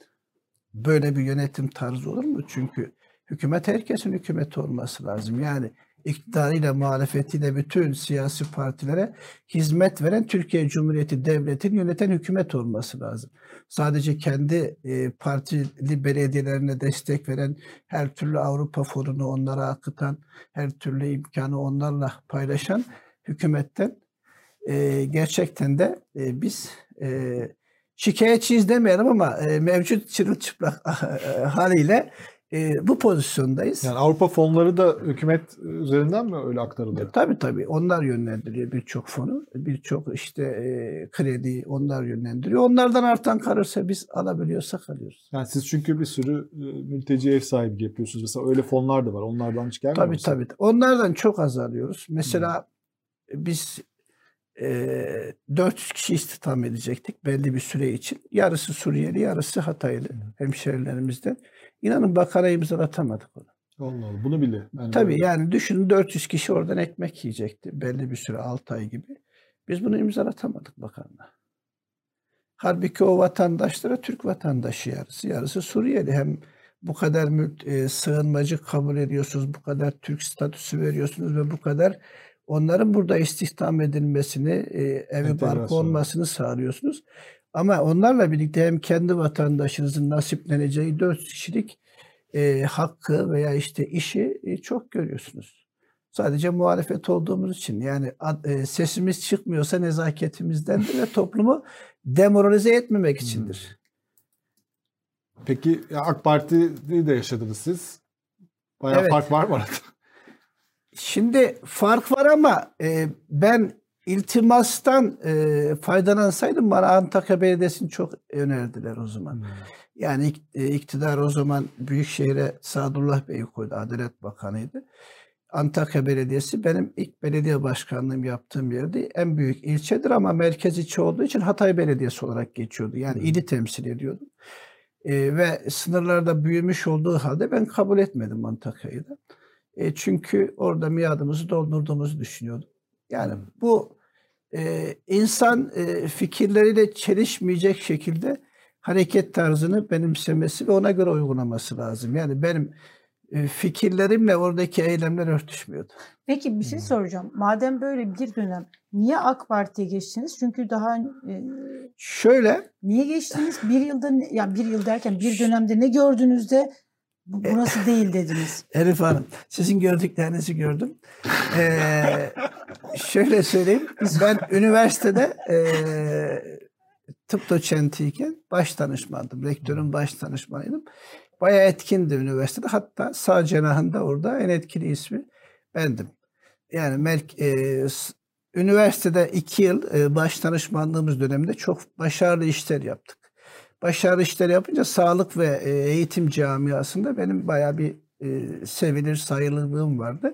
Böyle bir yönetim tarzı olur mu? Çünkü hükümet herkesin hükümeti olması lazım. Yani iktidarıyla muhalefetiyle bütün siyasi partilere hizmet veren Türkiye Cumhuriyeti Devleti'nin yöneten hükümet olması lazım. Sadece kendi e, partili belediyelerine destek veren, her türlü Avrupa fonunu onlara akıtan, her türlü imkanı onlarla paylaşan hükümetten e, gerçekten de e, biz e, şikayetçiyiz demeyelim ama e, mevcut çırılçıplak <laughs> haliyle e, bu pozisyondayız. Yani Avrupa fonları da hükümet üzerinden mi öyle aktarılıyor? Tabii tabii. Onlar yönlendiriyor birçok fonu. Birçok işte e, kredi onlar yönlendiriyor. Onlardan artan kalırsa biz alabiliyorsak alıyoruz. Yani siz çünkü bir sürü e, mülteci ev sahibi yapıyorsunuz. Mesela öyle fonlar da var. Onlardan hiç gelmiyor Tabii mu? tabii. Onlardan çok az alıyoruz. Mesela biz e, 400 kişi istihdam edecektik belli bir süre için. Yarısı Suriyeli, yarısı Hataylı hemşerilerimizden. İnanın bakara imzalatamadık onu. Allah Allah. Bunu bile. Yani Tabii böyle- yani düşünün 400 kişi oradan ekmek yiyecekti belli bir süre 6 ay gibi. Biz bunu imzalatamadık bakanla. Halbuki o vatandaşlara Türk vatandaşı yarısı, yarısı Suriyeli. Hem bu kadar mülk, e, sığınmacı kabul ediyorsunuz, bu kadar Türk statüsü veriyorsunuz ve bu kadar onların burada istihdam edilmesini, e, evi barkı olmasını sağlıyorsunuz. Ama onlarla birlikte hem kendi vatandaşınızın nasipleneceği 4 kişilik e, hakkı veya işte işi e, çok görüyorsunuz. Sadece muhalefet olduğumuz için yani e, sesimiz çıkmıyorsa nezaketimizdendir ve toplumu demoralize etmemek içindir. Peki ya AK Parti'yi de yaşadınız siz. Bayağı Evet. fark var mı arada? Şimdi fark var ama e, ben iltimastan e, faydalansaydım bana Antakya Belediyesi'ni çok önerdiler o zaman. Yani ik- e, iktidar o zaman Büyükşehir'e Sadullah Bey'i koydu. Adalet Bakanı'ydı. Antakya Belediyesi benim ilk belediye başkanlığım yaptığım yerde en büyük ilçedir ama merkez ilçe olduğu için Hatay Belediyesi olarak geçiyordu. Yani ili temsil ediyordum. E, ve sınırlarda büyümüş olduğu halde ben kabul etmedim Antakya'yı da. E, çünkü orada miadımızı doldurduğumuzu düşünüyordum. Yani bu e, insan e, fikirleriyle çelişmeyecek şekilde hareket tarzını benimsemesi ve ona göre uygulaması lazım. Yani benim e, fikirlerimle oradaki eylemler örtüşmüyordu. Peki bir şey soracağım. Madem böyle bir dönem niye AK Parti'ye geçtiniz? Çünkü daha e, Şöyle niye geçtiniz? Bir yılda ya bir yıl derken bir dönemde ne gördünüz de bu- burası değil dediniz. <laughs> Elif Hanım, sizin gördüklerinizi gördüm. Ee, şöyle söyleyeyim, ben üniversitede ee, tıp doçentiyken baş danışmandım. Rektörün baş danışmanıydım. Bayağı etkindi üniversitede. Hatta sağ cenahında orada en etkili ismi bendim. Yani Melk, s- üniversitede iki yıl ee, baş danışmanlığımız döneminde çok başarılı işler yaptık. Başarılı işler yapınca sağlık ve e, eğitim camiasında benim bayağı bir e, sevilir sayılırlığım vardı.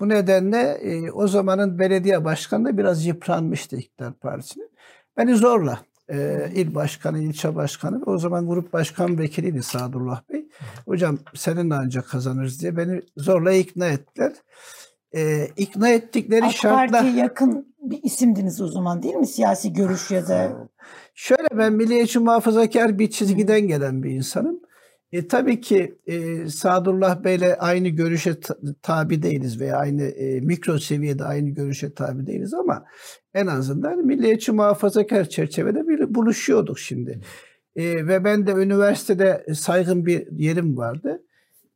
Bu nedenle e, o zamanın belediye başkanı da biraz yıpranmıştı iktidar partisinin. Beni zorla e, il başkanı, ilçe başkanı o zaman grup başkan vekiliydi Sadullah Bey. Hocam seninle ancak kazanırız diye beni zorla ikna ettiler. E, ikna ettikleri AK şartla... Parti'ye yakın bir isimdiniz o zaman değil mi? Siyasi görüş ya da Şöyle ben milliyetçi muhafazakar bir çizgiden gelen bir insanım. E, tabii ki e, Sadullah Bey'le aynı görüşe ta- tabi değiliz veya aynı e, mikro seviyede aynı görüşe tabi değiliz ama en azından milliyetçi muhafazakar çerçevede bir buluşuyorduk şimdi. E, ve ben de üniversitede saygın bir yerim vardı.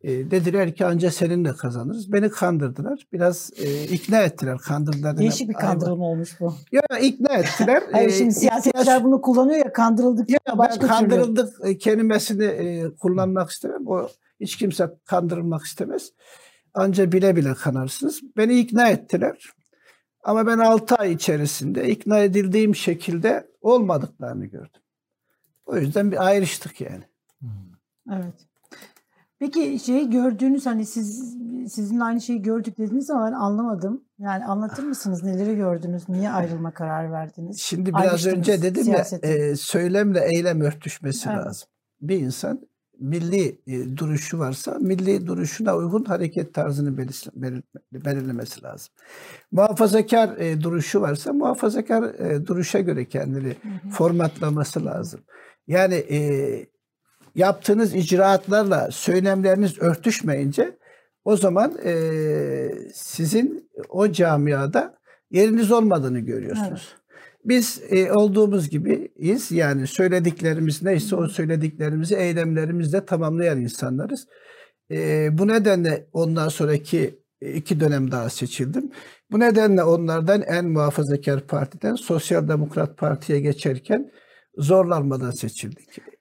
E, dediler ki anca seninle kazanırız. Beni kandırdılar. Biraz e, ikna ettiler. Kandırdılar. değişik bir demem. kandırılma olmuş bu. Ya ikna ettiler. Hayır E, şimdi ihtiyaç- siyasetçiler bunu kullanıyor ya kandırıldık ya ya başka türlü. kandırıldık e, kelimesini e, kullanmak istemem. O hiç kimse kandırılmak istemez. Anca bile bile kanarsınız. Beni ikna ettiler. Ama ben 6 ay içerisinde ikna edildiğim şekilde olmadıklarını gördüm. O yüzden bir ayrıştık yani. Evet. Peki şeyi gördüğünüz hani siz sizinle aynı şeyi gördük dediniz ama ben anlamadım. Yani anlatır mısınız neleri gördünüz? Niye ayrılma kararı verdiniz? Şimdi biraz önce dedim ya siyasete. e, söylemle eylem örtüşmesi Evet. lazım. Bir insan milli e, duruşu varsa milli duruşuna uygun hareket tarzını belir- belirlemesi lazım. Muhafazakar e, duruşu varsa muhafazakar e, duruşa göre kendini formatlaması lazım. Yani e, yaptığınız icraatlarla söylemleriniz örtüşmeyince o zaman e, sizin o camiada yeriniz olmadığını görüyorsunuz. Biz e, olduğumuz gibiyiz. Yani söylediklerimiz neyse o söylediklerimizi eylemlerimizle tamamlayan insanlarız. E, bu nedenle ondan sonraki iki dönem daha seçildim. Bu nedenle onlardan en muhafazakar partiden Sosyal Demokrat Parti'ye geçerken zorlanmadan seçildik.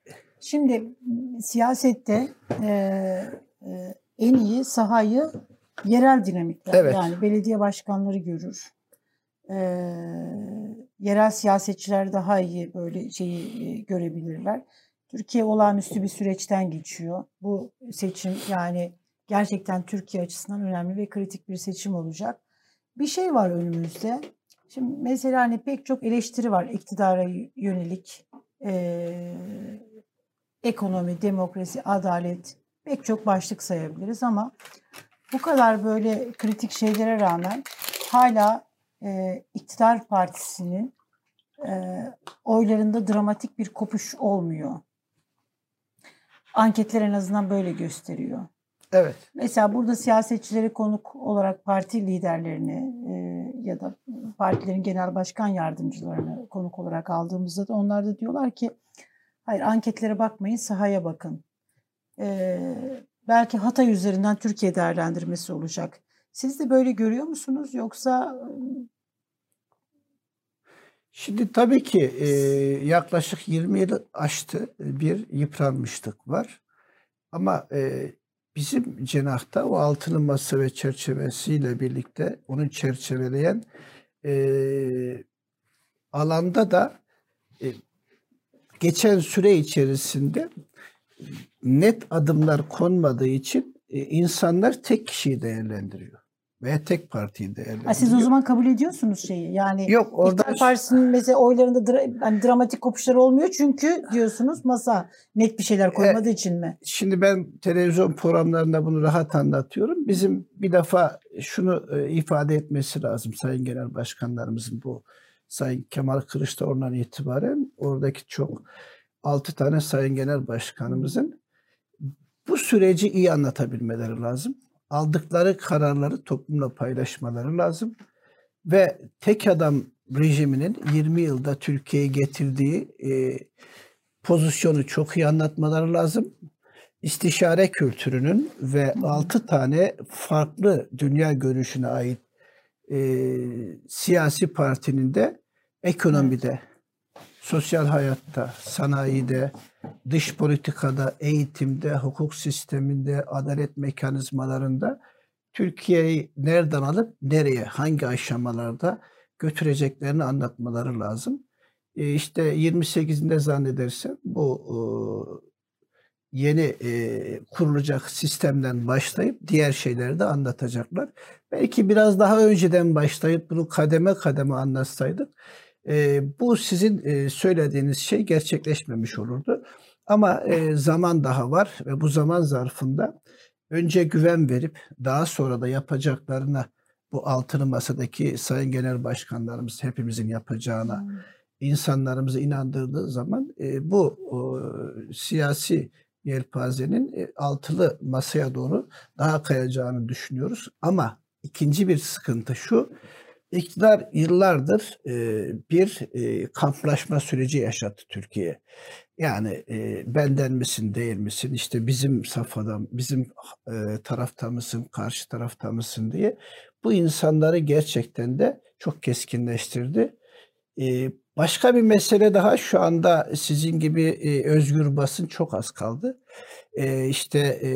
Şimdi siyasette e, e, en iyi sahayı yerel dinamikler Evet. yani belediye başkanları görür. E, yerel siyasetçiler daha iyi böyle şeyi e, görebilirler. Türkiye olağanüstü bir süreçten geçiyor. Bu seçim yani gerçekten Türkiye açısından önemli ve kritik bir seçim olacak. Bir şey var önümüzde. Şimdi mesela hani pek çok eleştiri var iktidara yönelik. E, ekonomi, demokrasi, adalet pek çok başlık sayabiliriz ama bu kadar böyle kritik şeylere rağmen hala e, iktidar partisinin e, oylarında dramatik bir kopuş olmuyor. Anketler en azından böyle gösteriyor. Evet. Mesela burada siyasetçileri konuk olarak parti liderlerini e, ya da partilerin genel başkan yardımcılarını konuk olarak aldığımızda da onlar da diyorlar ki hayır anketlere bakmayın sahaya bakın. E, belki Hatay üzerinden Türkiye değerlendirmesi olacak. Siz de böyle görüyor musunuz yoksa Şimdi tabii ki e, yaklaşık 20 yılı aştı bir yıpranmışlık var. Ama e, bizim cenahta o altılı masa ve çerçevesiyle birlikte onu çerçeveleyen e, alanda da e, geçen süre içerisinde net adımlar konmadığı için e, insanlar tek kişiyi değerlendiriyor veya tek partiyi değerlendiriyor. ha, siz o zaman kabul ediyorsunuz şeyi yani Yok orada İktidar Partisi'nin mesela oylarında dra- hani dramatik kopuşlar olmuyor çünkü diyorsunuz masa net bir şeyler koymadığı için mi? Şimdi ben televizyon programlarında bunu rahat anlatıyorum. Bizim bir defa şunu e, ifade etmesi lazım Sayın Genel Başkanlarımızın bu Sayın Kemal Kılıçdaroğlu'ndan itibaren oradaki çok altı tane Sayın Genel Başkanımızın bu süreci iyi anlatabilmeleri lazım. Aldıkları kararları toplumla paylaşmaları lazım. Ve tek adam rejiminin 20 yılda Türkiye'ye getirdiği e, pozisyonu çok iyi anlatmaları lazım. İstişare kültürünün ve 6 tane farklı dünya görüşüne ait e, siyasi partinin de ekonomide, sosyal hayatta, sanayide, dış politikada, eğitimde, hukuk sisteminde, adalet mekanizmalarında Türkiye'yi nereden alıp nereye, hangi aşamalarda götüreceklerini anlatmaları lazım. E işte 28'inde zannedersem bu e, yeni e, kurulacak sistemden başlayıp diğer şeyleri de anlatacaklar. Belki biraz daha önceden başlayıp bunu kademe kademe anlatsaydık e, bu sizin e, söylediğiniz şey gerçekleşmemiş olurdu. Ama e, zaman daha var ve bu zaman zarfında önce güven verip daha sonra da yapacaklarına bu altılı masadaki sayın genel başkanlarımız hepimizin yapacağına hmm. insanlarımızı inandırdığı zaman e, bu e, siyasi yelpazenin e, altılı masaya doğru daha kayacağını düşünüyoruz. Ama ikinci bir sıkıntı şu, iktidar yıllardır e, bir e, kamplaşma süreci yaşattı Türkiye. Yani e, benden misin değil misin işte bizim safhadan bizim e, tarafta mısın karşı tarafta mısın diye bu insanları gerçekten de çok keskinleştirdi. E, başka bir mesele daha şu anda sizin gibi e, özgür basın çok az kaldı. E, işte e,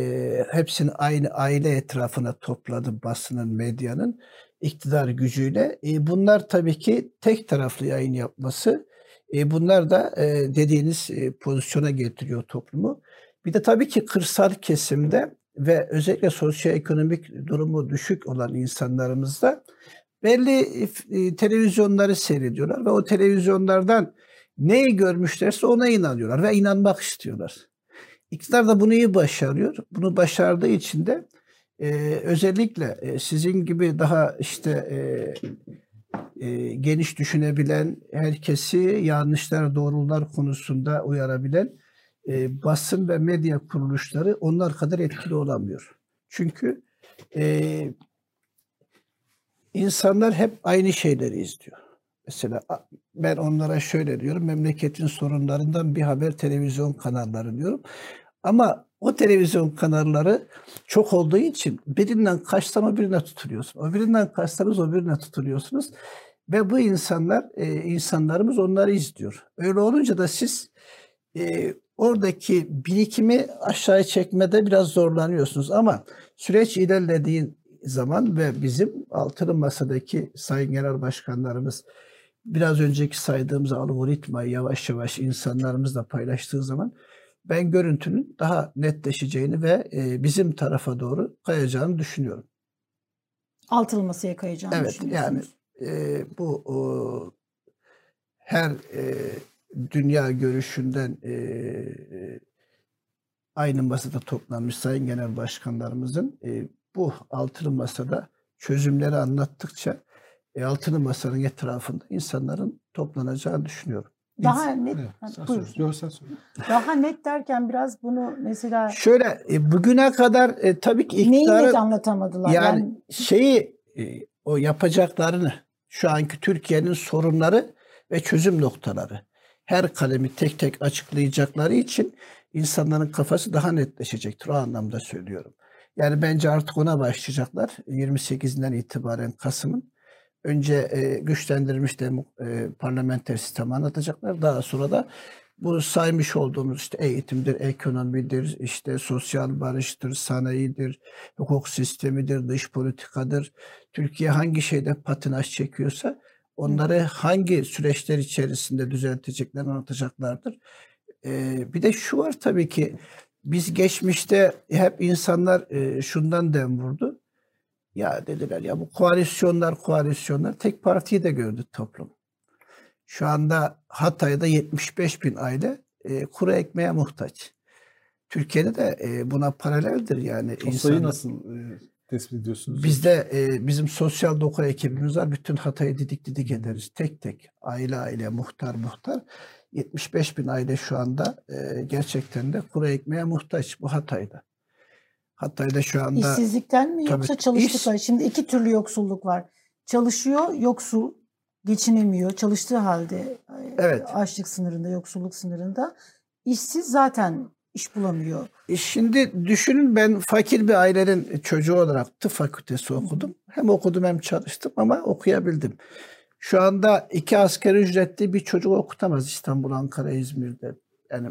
hepsini aynı aile etrafına topladı basının medyanın iktidar gücüyle. E, bunlar tabii ki tek taraflı yayın yapması e, bunlar da e, dediğiniz e, pozisyona getiriyor toplumu. Bir de tabii ki kırsal kesimde ve özellikle sosyoekonomik durumu düşük olan insanlarımızda belli e, televizyonları seyrediyorlar ve o televizyonlardan neyi görmüşlerse ona inanıyorlar ve inanmak istiyorlar. İktidar da bunu iyi başarıyor. Bunu başardığı için de e, özellikle sizin gibi daha işte e, e, geniş düşünebilen, herkesi yanlışlar, doğrular konusunda uyarabilen e, basın ve medya kuruluşları onlar kadar etkili olamıyor. Çünkü e, insanlar hep aynı şeyleri izliyor. Mesela ben onlara şöyle diyorum, memleketin sorunlarından bir haber televizyon kanalları diyorum. Ama o televizyon kanalları çok olduğu için birinden kaçtan o birine tutuluyorsun. O birinden kaçtanız o birine tutuluyorsunuz. Ve bu insanlar, e, insanlarımız onları izliyor. Öyle olunca da siz e, oradaki birikimi aşağıya çekmede biraz zorlanıyorsunuz. Ama süreç ilerlediği zaman ve bizim altılı masadaki sayın genel başkanlarımız biraz önceki saydığımız algoritmayı yavaş yavaş insanlarımızla paylaştığı zaman ben görüntünün daha netleşeceğini ve e, bizim tarafa doğru kayacağını düşünüyorum. Altılı masaya kayacağını evet, yani e, bu o, her e, dünya görüşünden e, aynı masada toplanmış sayın genel başkanlarımızın e, bu altılı masada çözümleri anlattıkça e, altılı masanın etrafında insanların toplanacağını düşünüyorum. Daha net, evet, buyur. Daha net derken biraz bunu mesela şöyle e, bugüne kadar e, tabii ki iktidarı neyi net anlatamadılar? Yani, yani şeyi e, o yapacaklarını şu anki Türkiye'nin sorunları ve çözüm noktaları her kalemi tek tek açıklayacakları için insanların kafası daha netleşecektir. O anlamda söylüyorum. Yani bence artık ona başlayacaklar. 28'inden itibaren Kasım'ın önce e, güçlendirilmiş demo, e, parlamenter sistemi anlatacaklar. Daha sonra da bu saymış olduğumuz işte eğitimdir, ekonomidir, işte sosyal barıştır, sanayidir, hukuk sistemidir, dış politikadır. Türkiye hangi şeyde patinaj çekiyorsa onları hangi süreçler içerisinde düzelteceklerini anlatacaklardır. Ee, bir de şu var tabii ki biz geçmişte hep insanlar e, şundan dem vurdu. Ya dediler ya bu koalisyonlar koalisyonlar tek partiyi de gördü toplum. Şu anda Hatay'da 75 bin aile e, kuru ekmeğe muhtaç. Türkiye'de de e, buna paraleldir yani. O sayı nasıl? E, tespit ediyorsunuz? Bizde e, bizim sosyal doku ekibimiz var. Bütün Hatay'ı didik didik ederiz. Tek tek. Aile aile, muhtar muhtar. 75 bin aile şu anda e, gerçekten de kuru ekmeğe muhtaç bu Hatay'da. Hatay'da şu anda İşsizlikten mi Tabii, yoksa iş- çalıştıkları? Şimdi iki türlü yoksulluk var. Çalışıyor, yoksul, geçinemiyor. Çalıştığı halde e, Evet. açlık sınırında, yoksulluk sınırında. İşsiz zaten iş bulamıyor. E Şimdi düşünün ben fakir bir ailenin çocuğu olarak tıp fakültesi okudum. Hem okudum hem çalıştım ama okuyabildim. Şu anda iki asgari ücretli bir çocuk okutamaz İstanbul, Ankara, İzmir'de. Yani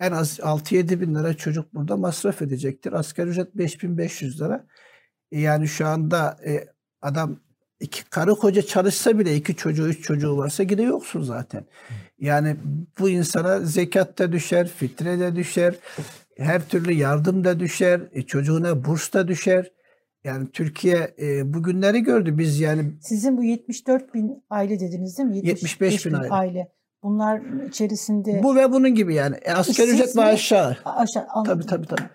en az 6-7 bin lira çocuk burada masraf edecektir. Asgari ücret 5500 lira. E Yani şu anda e, adam iki karı koca çalışsa bile iki çocuğu, üç çocuğu varsa yine yoksun zaten. Yani bu insana zekat da düşer, fitre de düşer, her türlü yardım da düşer, e, çocuğuna burs da düşer. Yani Türkiye e, bugünleri gördü. Biz yani Sizin bu 74 bin aile dediniz değil mi? 75 bin aile. Bunlar içerisinde bu ve bunun gibi yani. E, asgari ücret ve aşağı. aşağı anladım. Tabii tabii tabii.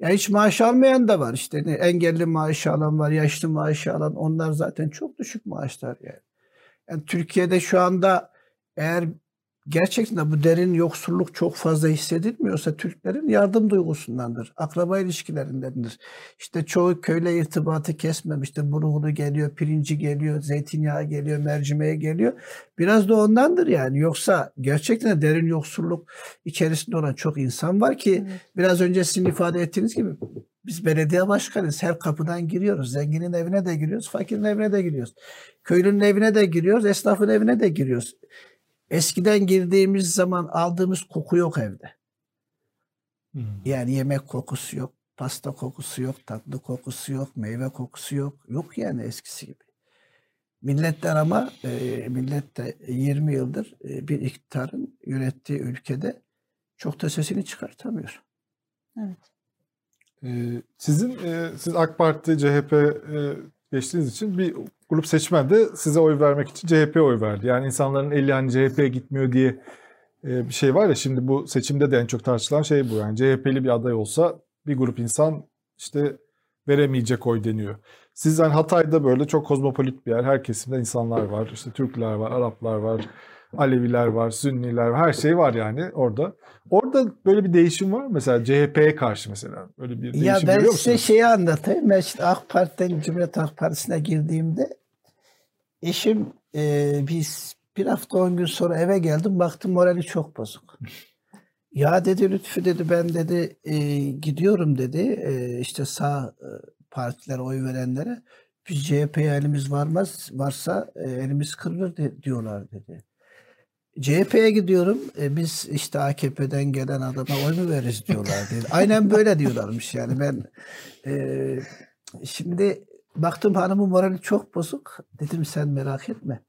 Ya hiç maaş almayan da var işte. Ne, engelli maaşı alan var, yaşlı maaşı alan. Onlar zaten çok düşük maaşlar yani. Yani Türkiye'de şu anda eğer gerçekten de bu derin yoksulluk çok fazla hissedilmiyorsa Türklerin yardım duygusundandır. Akraba ilişkilerindendir. İşte çoğu köyle irtibatı kesmemiştir. Bulguru geliyor, pirinci geliyor, zeytinyağı geliyor, mercimeğe geliyor. Biraz da ondandır yani. Yoksa gerçekten de derin yoksulluk içerisinde olan çok insan var ki Evet. biraz önce sizin ifade ettiğiniz gibi biz belediye başkanıyız. Her kapıdan giriyoruz. Zenginin evine de giriyoruz, fakirin evine de giriyoruz. Köylünün evine de giriyoruz, esnafın evine de giriyoruz. Eskiden girdiğimiz zaman aldığımız koku yok evde. Hmm. Yani yemek kokusu yok, pasta kokusu yok, tatlı kokusu yok, meyve kokusu yok. Yok yani eskisi gibi. Milletler ama e, millet de 20 yıldır e, bir iktidarın yönettiği ülkede çok da sesini çıkartamıyor. Evet. Ee, sizin e, siz AK Parti, CHP e, geçtiğiniz için bir grup seçmen de size oy vermek için CHP'ye oy verdi. Yani insanların eli hani CHP'ye gitmiyor diye e, bir şey var ya şimdi bu seçimde de en çok tartışılan şey bu. Yani CHP'li bir aday olsa bir grup insan işte veremeyecek oy deniyor. Siz hani Hatay'da böyle çok kozmopolit bir yer. Her kesimden insanlar var. İşte Türkler var, Araplar var, Aleviler var, Sünniler var. Her şey var yani orada. Orada böyle bir değişim var mı? Mesela CHP'ye karşı mesela. Böyle bir değişim Ya ben size musunuz? şeyi anlatayım. Ben işte AK Parti'den Cumhuriyet Halk Partisi'ne girdiğimde eşim e, biz bir hafta on gün sonra eve geldim. Baktım morali çok bozuk. <laughs> Ya dedi Lütfü dedi ben dedi e, gidiyorum dedi e, işte sağ e, partilere oy verenlere biz CHP'ye elimiz varmaz varsa e, elimiz kırılır de- diyorlar dedi. CHP'ye gidiyorum. e, biz işte AKP'den gelen adama oy mu veririz diyorlar dedi. Aynen böyle diyorlarmış yani ben e, şimdi baktım hanımın morali çok bozuk. Dedim sen merak etme.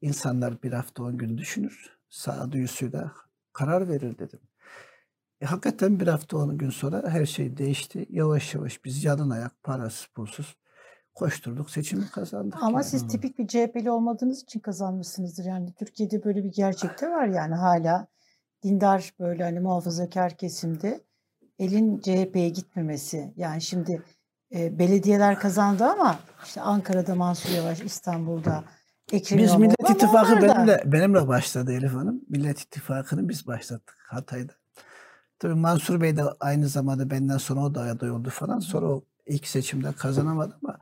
İnsanlar bir hafta on gün düşünür. Sağduyusuyla karar verir dedim. E, hakikaten bir hafta on gün sonra her şey değişti. Yavaş yavaş biz yalın ayak parasız pulsuz koşturduk seçimi kazandık. Ama yani. siz tipik bir CHP'li olmadığınız için kazanmışsınızdır. Yani Türkiye'de böyle bir gerçekte var yani hala dindar böyle hani muhafazakar kesimde elin CHP'ye gitmemesi. Yani şimdi e, belediyeler kazandı ama işte Ankara'da Mansur Yavaş, İstanbul'da Ekrem Biz Millet İttifakı benimle, benimle başladı Elif Hanım. Millet İttifakı'nı biz başlattık Hatay'da. Tabii Mansur Bey de aynı zamanda benden sonra o da aday oldu falan. Sonra o ilk seçimde kazanamadı ama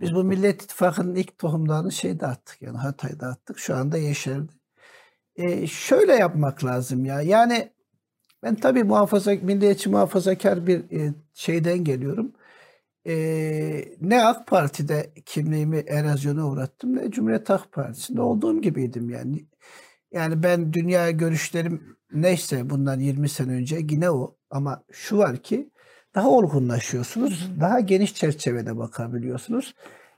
biz bu Millet İttifakı'nın ilk tohumlarını şeyde attık yani Hatay'da attık. Şu anda yeşerdi. Ee, şöyle yapmak lazım ya. Yani ben tabii muhafaza, milliyetçi muhafazakar bir e, şeyden geliyorum. Ee, ne AK Parti'de kimliğimi erozyona uğrattım ne Cumhuriyet Halk Partisi'nde olduğum gibiydim yani. Yani ben dünya görüşlerim neyse bundan 20 sene önce yine o. Ama şu var ki daha olgunlaşıyorsunuz. Daha geniş çerçevede bakabiliyorsunuz.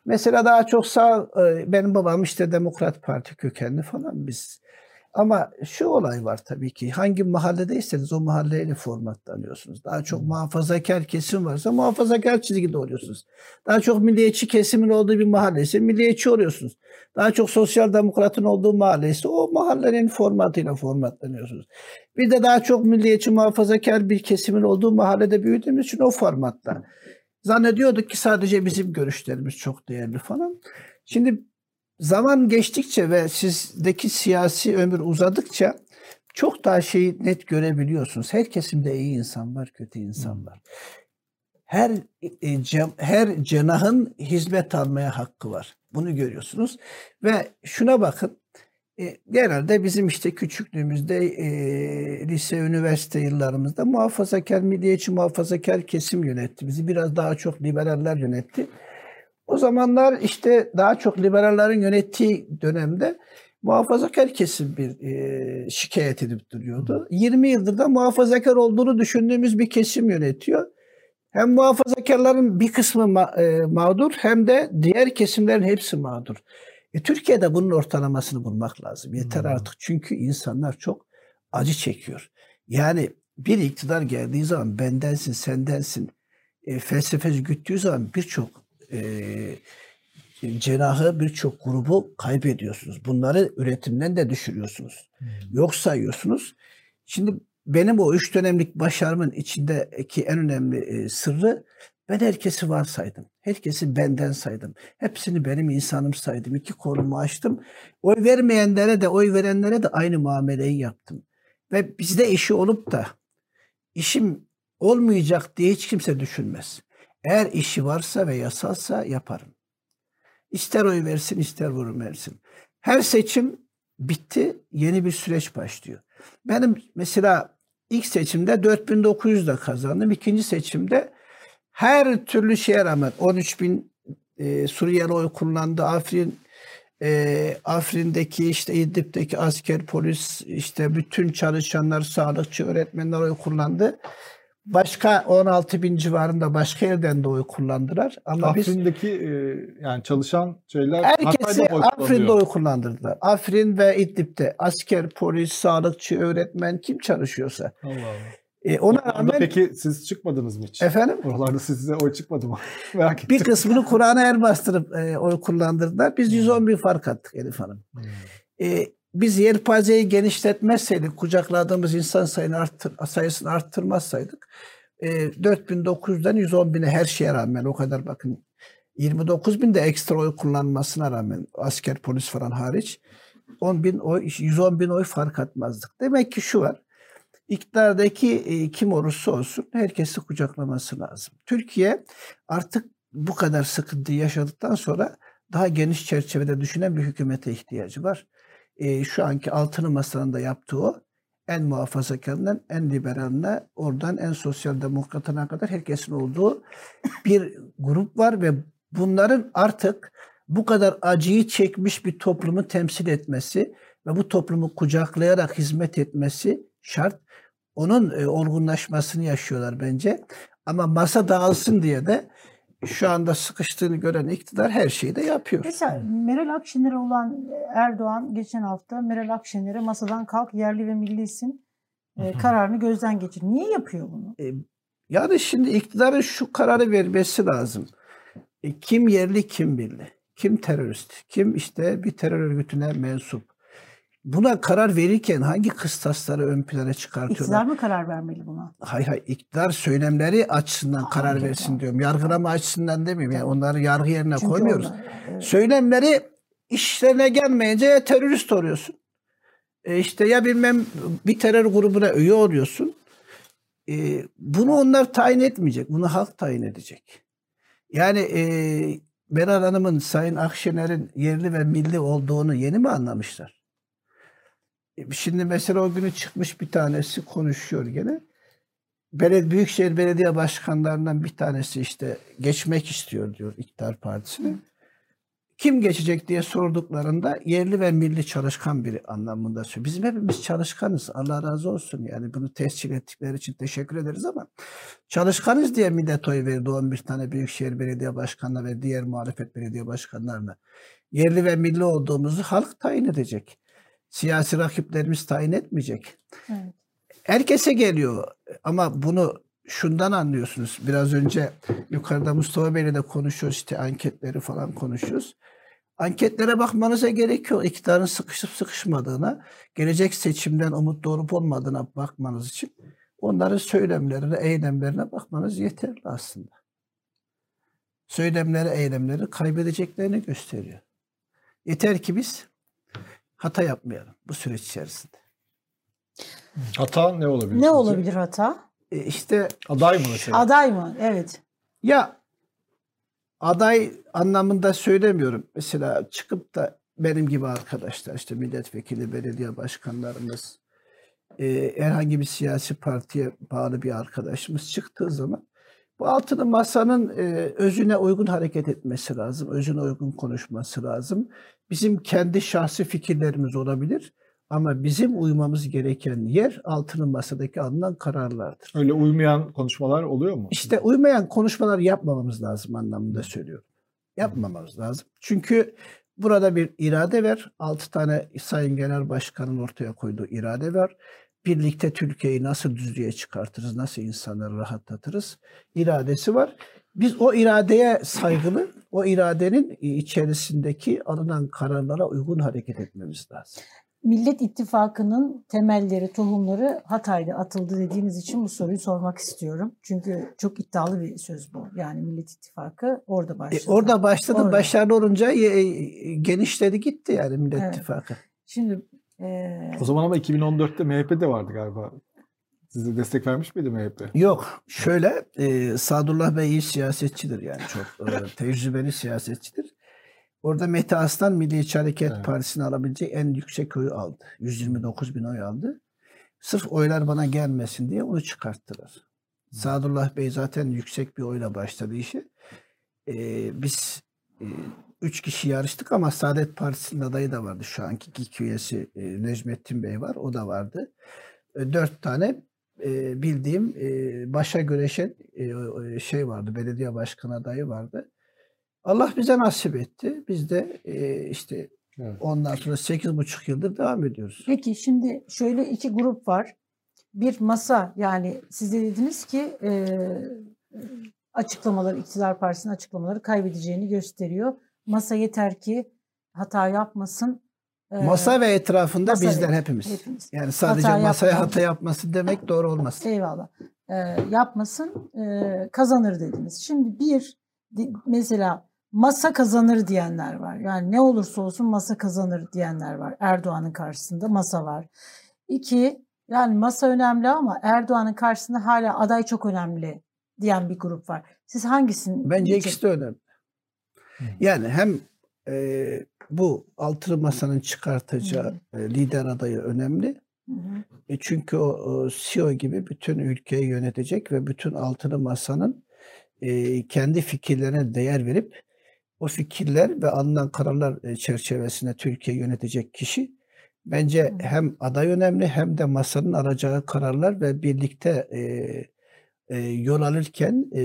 Mesela daha çok sağ e, benim babam işte Demokrat Parti kökenli falan biz. Ama şu olay var tabii ki. Hangi mahalledeyseniz o mahalleyle formatlanıyorsunuz. Daha çok muhafazakar kesim varsa muhafazakar çizgide oluyorsunuz. Daha çok milliyetçi kesimin olduğu bir mahalle ise milliyetçi oluyorsunuz. Daha çok sosyal demokratın olduğu mahalle ise o mahallenin formatıyla formatlanıyorsunuz. Bir de daha çok milliyetçi muhafazakar bir kesimin olduğu mahallede büyüdüğümüz için o formatta. Zannediyorduk ki sadece bizim görüşlerimiz çok değerli falan. Şimdi zaman geçtikçe ve sizdeki siyasi ömür uzadıkça çok daha şeyi net görebiliyorsunuz. Her kesimde iyi insan var, kötü insan var. Her e, her cenahın hizmet almaya hakkı var. Bunu görüyorsunuz ve şuna bakın. e, genelde bizim işte küçüklüğümüzde e, lise, üniversite yıllarımızda muhafazakar, milliyetçi muhafazakar kesim yönetti. Bizi biraz daha çok liberaller yönetti. O zamanlar işte daha çok liberallerin yönettiği dönemde muhafazakar kesim bir e, şikayet edip duruyordu. 20 yıldır da muhafazakar olduğunu düşündüğümüz bir kesim yönetiyor. Hem muhafazakarların bir kısmı ma- e, mağdur hem de diğer kesimlerin hepsi mağdur. E, Türkiye'de bunun ortalamasını bulmak lazım. Yeter Hmm. artık çünkü insanlar çok acı çekiyor. Yani bir iktidar geldiği zaman bendensin, sendensin e, felsefesi güttüğü zaman birçok e, cenahı, birçok grubu kaybediyorsunuz. Bunları üretimden de düşürüyorsunuz. Yok sayıyorsunuz. Şimdi benim o üç dönemlik başarımın içindeki en önemli e, sırrı ben herkesi varsaydım. Herkesi benden saydım. Hepsini benim insanım saydım. İki kolumu açtım. Oy vermeyenlere de oy verenlere de aynı muameleyi yaptım. Ve bizde işi olup da işim olmayacak diye hiç kimse düşünmez. Eğer işi varsa ve yasalsa yaparım. İster oy versin ister vurum versin. Her seçim bitti, yeni bir süreç başlıyor. Benim mesela ilk seçimde 4900 de kazandım. İkinci seçimde her türlü şeye rağmen 13 bin e, Suriyeli oy kullandı. Afrin e, Afrin'deki işte İdlib'deki asker, polis, işte bütün çalışanlar, sağlıkçı, öğretmenler oy kullandı. Başka 16 bin civarında başka yerden de oy kullandılar. Ama biz Afrin'deki e, yani çalışan şeyler Herkesi oy Afrin'de oy kullandırdılar. Afrin ve İdlib'de asker, polis, sağlıkçı, öğretmen kim çalışıyorsa. Allah Allah. E, ona Oralarda rağmen peki siz çıkmadınız mı hiç? efendim Oralarda size oy çıkmadı mı? <laughs> Merak ettim. bir kısmını Kur'an'a el bastırıp e, oy kullandırdılar. Biz 110 bin fark attık Elif Hanım. Hmm. E, biz yelpazeyi genişletmezseydik, kucakladığımız insan sayını arttır, sayısını arttırmazsaydık e, 4900'den 110 bine her şeye rağmen o kadar bakın 29 bin de ekstra oy kullanmasına rağmen asker polis falan hariç 10 bin oy, 110 bin oy fark atmazdık. Demek ki şu var. İktidardaki e, kim olursa olsun herkesi kucaklaması lazım. Türkiye artık bu kadar sıkıntı yaşadıktan sonra daha geniş çerçevede düşünen bir hükümete ihtiyacı var. E, şu anki altılı masanın da yaptığı o. En muhafazakarından en liberaline, oradan en sosyal demokratına kadar herkesin olduğu bir grup var ve bunların artık bu kadar acıyı çekmiş bir toplumu temsil etmesi ve bu toplumu kucaklayarak hizmet etmesi şart. Onun e, olgunlaşmasını yaşıyorlar bence. Ama masa dağılsın diye de şu anda sıkıştığını gören iktidar her şeyi de yapıyor. Mesela Meral Akşener'e olan Erdoğan geçen hafta Meral Akşener'e masadan kalk yerli ve millisin e, kararını gözden geçir. Niye yapıyor bunu? Yani şimdi iktidarın şu kararı vermesi lazım. E, kim yerli kim milli? Kim terörist? Kim işte bir terör örgütüne mensup? Buna karar verirken hangi kıstasları ön plana çıkartıyorlar? İktidar mı karar vermeli buna? Hayır hayır iktidar söylemleri açısından karar Anladım. versin diyorum. Yargılama açısından demiyorum. Yani onları yargı yerine Çünkü koymuyoruz. onlar, evet. Söylemleri işlerine gelmeyince terörist oluyorsun. E işte ya bilmem bir terör grubuna üye oluyorsun. E, bunu onlar tayin etmeyecek. Bunu halk tayin edecek. Yani e, Meral Hanım'ın Sayın Akşener'in yerli ve milli olduğunu yeni mi anlamışlar? E, Şimdi mesela o günü çıkmış bir tanesi konuşuyor gene. Beled Büyükşehir Belediye Başkanlarından bir tanesi işte geçmek istiyor diyor İktidar Partisi'ne. Kim geçecek diye sorduklarında yerli ve milli çalışkan biri anlamında söylüyor. Bizim hepimiz çalışkanız. Allah razı olsun. Yani bunu tescil ettikleri için teşekkür ederiz ama çalışkanız diye millet oy verdi 11 tane Büyükşehir Belediye Başkanına ve diğer muhalefet belediye başkanlarına. Yerli ve milli olduğumuzu halk tayin edecek. Siyasi rakiplerimiz tayin etmeyecek. Evet. Herkese geliyor ama bunu şundan anlıyorsunuz. Biraz önce yukarıda Mustafa Bey'le de konuşuyoruz işte anketleri falan konuşuyoruz. Anketlere bakmanıza gerek yok. İktidarın sıkışıp sıkışmadığına, gelecek seçimden umut olup olmadığına bakmanız için onların söylemlerine, eylemlerine bakmanız yeterli aslında. söylemleri, eylemleri kaybedeceklerini gösteriyor. Yeter ki biz hata yapmayalım bu süreç içerisinde. Hata ne olabilir? Ne sizce? olabilir hata? E işte Aday mı mesela? Aday mı? Evet. ya aday anlamında söylemiyorum. Mesela çıkıp da benim gibi arkadaşlar işte milletvekili, belediye başkanlarımız, e, herhangi bir siyasi partiye bağlı bir arkadaşımız çıktığı zaman bu altılı masanın e, özüne uygun hareket etmesi lazım. Özüne uygun konuşması lazım. Bizim kendi şahsi fikirlerimiz olabilir ama bizim uymamız gereken yer altılı masadaki alınan kararlardır. Öyle uymayan konuşmalar oluyor mu? İşte uymayan konuşmalar yapmamamız lazım anlamında söylüyorum. Yapmamamız lazım. Çünkü burada bir irade var. Altı tane Sayın Genel Başkan'ın ortaya koyduğu irade var. Birlikte Türkiye'yi nasıl düzlüğe çıkartırız, nasıl insanları rahatlatırız iradesi var. Biz o iradeye saygılı, o iradenin içerisindeki alınan kararlara uygun hareket etmemiz lazım. Millet İttifakı'nın temelleri, tohumları Hatay'da atıldı dediğiniz için bu soruyu sormak istiyorum. Çünkü çok iddialı bir söz bu. Yani Millet İttifakı orada E, başladı. orada başladı, Orada. başarılı olunca e, e, genişledi gitti yani Millet Evet. İttifakı. Şimdi e, O zaman ama 2014'te MHP de vardı galiba. Size destek vermiş miydi MHP? Yok şöyle e, Sadullah Bey iyi siyasetçidir yani çok e, <laughs> tecrübeli siyasetçidir. Orada Mete Aslan Milliyetçi Hareket Evet. Partisi'ni alabileceği en yüksek oyu aldı. 129 bin oy aldı. Sırf oylar bana gelmesin diye onu çıkarttılar. Sadullah Bey zaten yüksek bir oyla başladı işi. E, biz e, üç kişi yarıştık ama Saadet Partisi'nin adayı da vardı. Şu anki GİK üyesi e, Necmettin Bey var. O da vardı. E, dört tane e, bildiğim e, başa güreşen e, e, şey vardı. Belediye başkan adayı vardı. Allah bize nasip etti. Biz de e, işte Evet. ondan sonra sekiz buçuk yıldır devam ediyoruz. peki şimdi şöyle iki grup var. Bir masa yani siz de dediniz ki e, açıklamaları, iktidar partisinin açıklamaları kaybedeceğini gösteriyor. Masa yeter ki hata yapmasın. E, Masa ve etrafında masa ve- bizler hepimiz. hepimiz. Yani sadece Hata masaya yapma. hata yapması demek doğru olmaz. Eyvallah. Ee, yapmasın e, kazanır dediniz. Şimdi bir mesela masa kazanır diyenler var. Yani ne olursa olsun masa kazanır diyenler var. Erdoğan'ın karşısında masa var. İki yani masa önemli ama Erdoğan'ın karşısında hala aday çok önemli diyen bir grup var. Siz hangisini? Bence diyecek- ikisi de önemli. Yani hem e, bu altılı masanın çıkartacağı e, lider adayı önemli. Hı hı. E çünkü o, CEO gibi bütün ülkeyi yönetecek ve bütün altılı masanın e, kendi fikirlerine değer verip o fikirler ve alınan kararlar e, çerçevesinde Türkiye'yi yönetecek kişi bence hem aday önemli hem de masanın alacağı kararlar ve birlikte e, e, yol alırken e,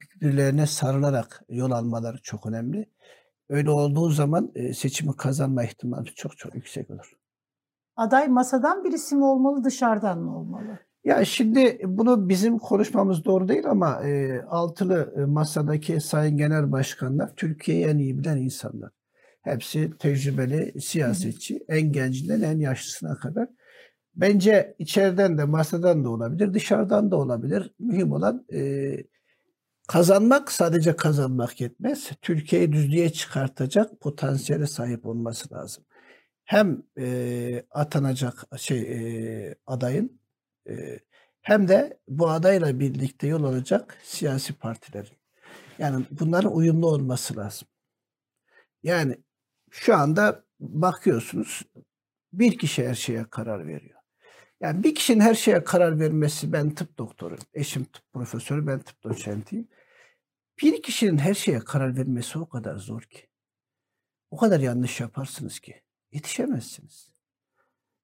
birbirlerine sarılarak yol almaları çok önemli. Öyle olduğu zaman e, seçimi kazanma ihtimali çok çok yüksek olur. Aday masadan birisi mi olmalı dışarıdan mı olmalı? Ya şimdi bunu bizim konuşmamız doğru değil ama e, altılı e, masadaki sayın genel başkanlar Türkiye'yi en iyi bilen insanlar. Hepsi tecrübeli siyasetçi, en gencinden en yaşlısına kadar. Bence içeriden de masadan da olabilir, dışarıdan da olabilir. Mühim olan e, kazanmak sadece kazanmak yetmez. Türkiye'yi düzlüğe çıkartacak potansiyele sahip olması lazım. Hem e, atanacak şey e, adayın e, hem de bu adayla birlikte yol alacak siyasi partilerin. Yani bunların uyumlu olması lazım. Yani şu anda bakıyorsunuz bir kişi her şeye karar veriyor. Yani bir kişinin her şeye karar vermesi ben tıp doktoru, eşim tıp profesörü, ben tıp doçentiyim. Bir kişinin her şeye karar vermesi o kadar zor ki. O kadar yanlış yaparsınız ki yetişemezsiniz.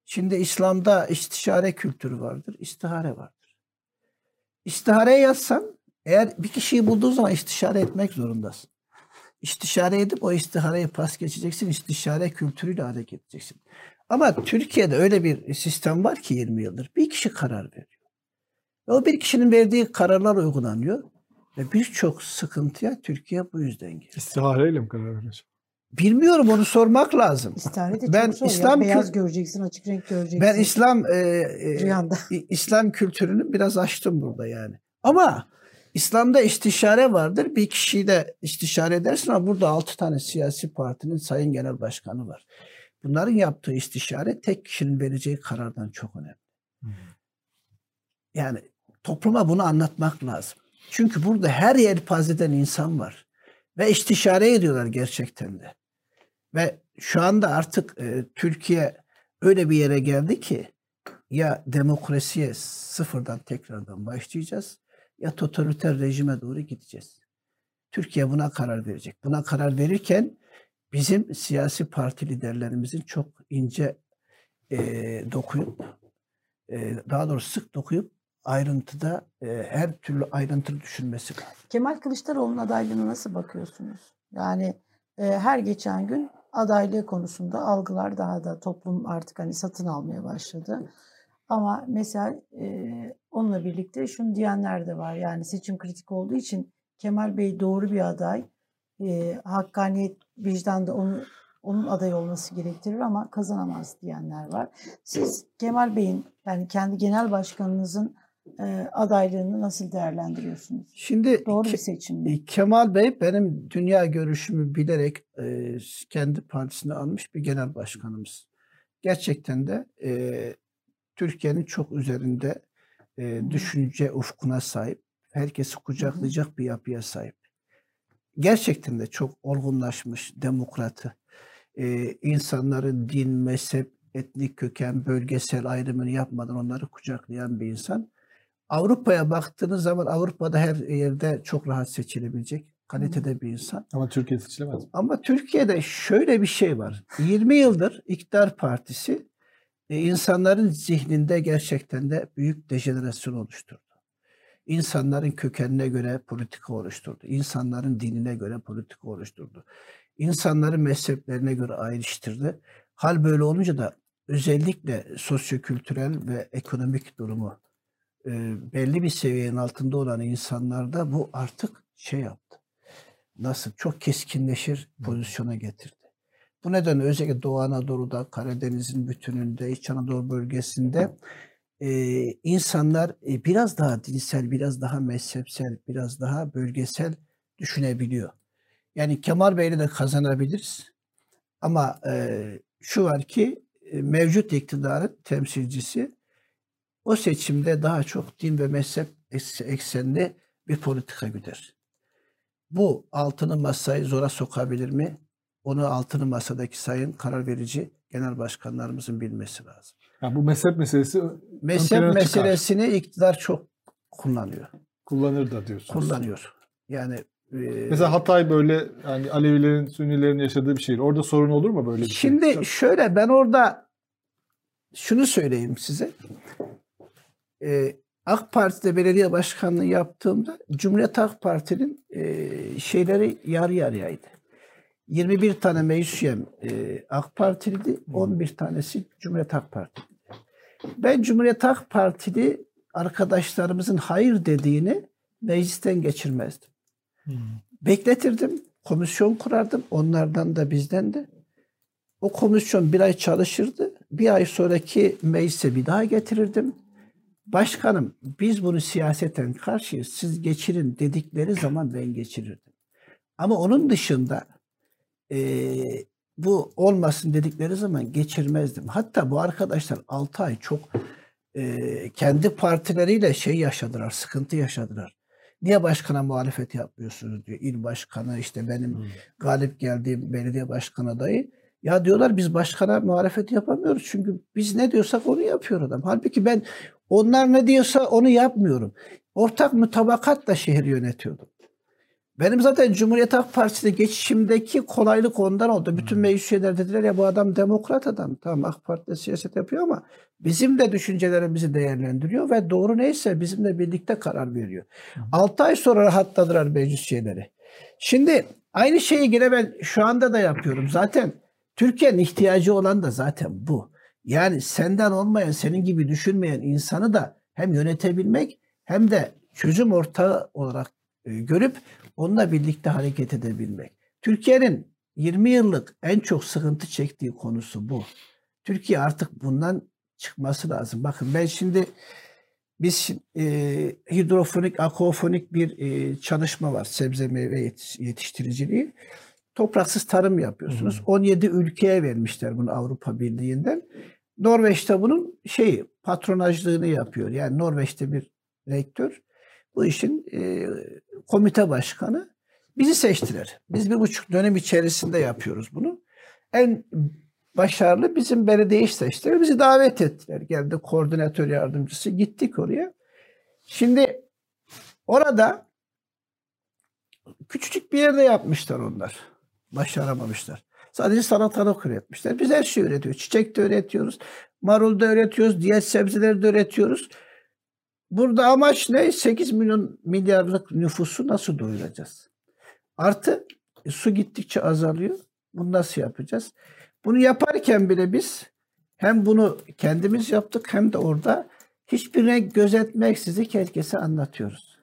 Şimdi İslam'da istişare kültürü vardır, istihare vardır. İstihareye yazsan eğer bir kişiyi bulduğun zaman istişare etmek zorundasın. İstişare edip o istihareyi pas geçeceksin, istişare kültürüyle hareket edeceksin. Ama Türkiye'de öyle bir sistem var ki 20 yıldır. Bir kişi karar veriyor. Ve o bir kişinin verdiği kararlar uygulanıyor. Ve birçok sıkıntıya Türkiye bu yüzden giriyor. İstihareyle mi karar veriyorsun? Bilmiyorum onu sormak lazım. İstihare de Ben çok zor. ya. İslam Beyaz göreceksin, açık renk göreceksin. Ben İslam e, e, Rüyanda. İslam kültürünü biraz açtım burada yani. Ama İslam'da istişare vardır. Bir kişiyi de istişare edersin ama burada altı tane siyasi partinin sayın genel başkanı var. Bunların yaptığı istişare tek kişinin vereceği karardan çok önemli. Yani topluma bunu anlatmak lazım. Çünkü burada her yelpazeden insan var. Ve istişare ediyorlar gerçekten de. Ve şu anda artık e, Türkiye öyle bir yere geldi ki ya demokrasiye sıfırdan tekrardan başlayacağız ya totaliter rejime doğru gideceğiz. Türkiye buna karar verecek. Buna karar verirken bizim siyasi parti liderlerimizin çok ince e, dokuyup e, daha doğrusu sık dokuyup ayrıntıda e, her türlü ayrıntılı düşünmesi lazım. Kemal Kılıçdaroğlu'nun adaylığına nasıl bakıyorsunuz? Yani e, her geçen gün adaylığı konusunda algılar daha da toplum artık hani satın almaya başladı. Ama mesela e, onunla birlikte şunu diyenler de var. Yani seçim kritik olduğu için Kemal Bey doğru bir aday. E, hakkaniyet, vicdan da onu, onun aday olması gerektirir ama kazanamaz diyenler var. Siz Kemal Bey'in yani kendi genel başkanınızın e, adaylığını nasıl değerlendiriyorsunuz? Şimdi Doğru bir seçim mi? E, Kemal Bey benim dünya görüşümü bilerek e, kendi partisine almış bir genel başkanımız. Gerçekten de e, Türkiye'nin çok üzerinde e, düşünce ufkuna sahip, herkesi kucaklayacak bir yapıya sahip. Gerçekten de çok olgunlaşmış, demokratı. E, insanların din, mezhep, etnik köken, bölgesel ayrımını yapmadan onları kucaklayan bir insan. Avrupa'ya baktığınız zaman Avrupa'da her yerde çok rahat seçilebilecek kalitede bir insan. Ama Türkiye seçilemez. Ama Türkiye'de şöyle bir şey var. 20 yıldır iktidar partisi e, insanların zihninde gerçekten de büyük dejenerasyon oluşturdu. İnsanların kökenine göre politika oluşturdu. İnsanların dinine göre politika oluşturdu. İnsanların mezheplerine göre ayrıştırdı. Hal böyle olunca da özellikle sosyokültürel ve ekonomik durumu e, belli bir seviyenin altında olan insanlarda bu artık şey yaptı. Nasıl? Çok keskinleşir pozisyona getirdi. Bu nedenle özellikle Doğu Anadolu'da, Karadeniz'in bütününde, İç Anadolu bölgesinde e, insanlar e, biraz daha dinsel, biraz daha mezhepsel, biraz daha bölgesel düşünebiliyor. Yani Kemal Bey'le de kazanabiliriz. Ama e, şu var ki e, mevcut iktidarın temsilcisi o seçimde daha çok din ve mezhep eks- eksenli bir politika güder. Bu altını masayı zora sokabilir mi? Onu altını masadaki sayın karar verici genel başkanlarımızın bilmesi lazım. Yani bu mezhep meselesi Mezhep plana çıkar. meselesini iktidar çok kullanıyor. kullanır da diyorsunuz. Kullanıyor. Yani e, Mesela Hatay böyle yani Alevilerin, Sünnilerin yaşadığı bir şehir. Orada sorun olur mu böyle bir şey? Şimdi şöyle ben orada şunu söyleyeyim size. Ee, AK Parti'de belediye başkanlığı yaptığımda Cumhuriyet Halk Parti'nin e, şeyleri yarı yarıyaydı. 21 tane meclis üyem e, AK Partiliydi, 11 tanesi Cumhuriyet Halk Partili. Ben Cumhuriyet Halk Partili arkadaşlarımızın hayır dediğini meclisten geçirmezdim. Hmm. Bekletirdim, komisyon kurardım onlardan da bizden de. O komisyon bir ay çalışırdı. Bir ay sonraki meclise bir daha getirirdim. Başkanım biz bunu siyaseten karşıyız. Siz geçirin dedikleri zaman ben geçirirdim. Ama onun dışında eee, bu olmasın dedikleri zaman geçirmezdim. Hatta bu arkadaşlar 6 ay çok eee, kendi partileriyle şey yaşadılar, sıkıntı yaşadılar. Niye başkana muhalefet yapmıyorsunuz diyor. İl başkanı işte benim Hmm. galip geldiğim belediye başkan adayı. Ya diyorlar biz başkana muhalefet yapamıyoruz. Çünkü biz ne diyorsak onu yapıyor adam. Halbuki ben onlar ne diyorsa onu yapmıyorum. Ortak mutabakatla şehri yönetiyordum. Benim zaten Cumhuriyet Halk Partisi'ne geçişimdeki kolaylık ondan oldu. Bütün meclis üyeleri dediler ya bu adam demokrat adam. Tamam AK Parti'de siyaset yapıyor ama bizim de düşüncelerimizi değerlendiriyor ve doğru neyse bizimle birlikte karar veriyor. 6 ay sonra rahatladılar meclis üyeleri. Şimdi aynı şeyi yine ben şu anda da yapıyorum. Zaten Türkiye'nin ihtiyacı olan da zaten bu. Yani senden olmayan, senin gibi düşünmeyen insanı da hem yönetebilmek hem de çözüm ortağı olarak e, görüp onunla birlikte hareket edebilmek. Türkiye'nin 20 yıllık en çok sıkıntı çektiği konusu bu. Türkiye artık bundan çıkması lazım. Bakın ben şimdi biz e, hidrofonik, aquafonik bir e, çalışma var. Sebze meyve yetiş- yetiştiriciliği. Topraksız tarım yapıyorsunuz. 17 ülkeye vermişler bunu Avrupa Birliği'nden. Norveç'te bunun şeyi patronajlığını yapıyor. Yani Norveç'te bir rektör bu işin e, komite başkanı bizi seçtiler. Biz bir buçuk dönem içerisinde yapıyoruz bunu. En başarılı bizim belediye seçtiler. Bizi davet ettiler. Geldi koordinatör yardımcısı. Gittik oraya. Şimdi orada küçücük bir yerde yapmışlar onlar. Başaramamışlar. Sadece salatalık üretmişler. Biz her şeyi üretiyoruz. Çiçek de üretiyoruz. Marul da üretiyoruz. Diğer sebzeleri de üretiyoruz. Burada amaç ne? 8 milyon milyarlık nüfusu nasıl doyuracağız? Artı e, su gittikçe azalıyor. Bunu nasıl yapacağız? Bunu yaparken bile biz hem bunu kendimiz yaptık hem de orada hiçbir renk gözetmeksizin herkese anlatıyoruz.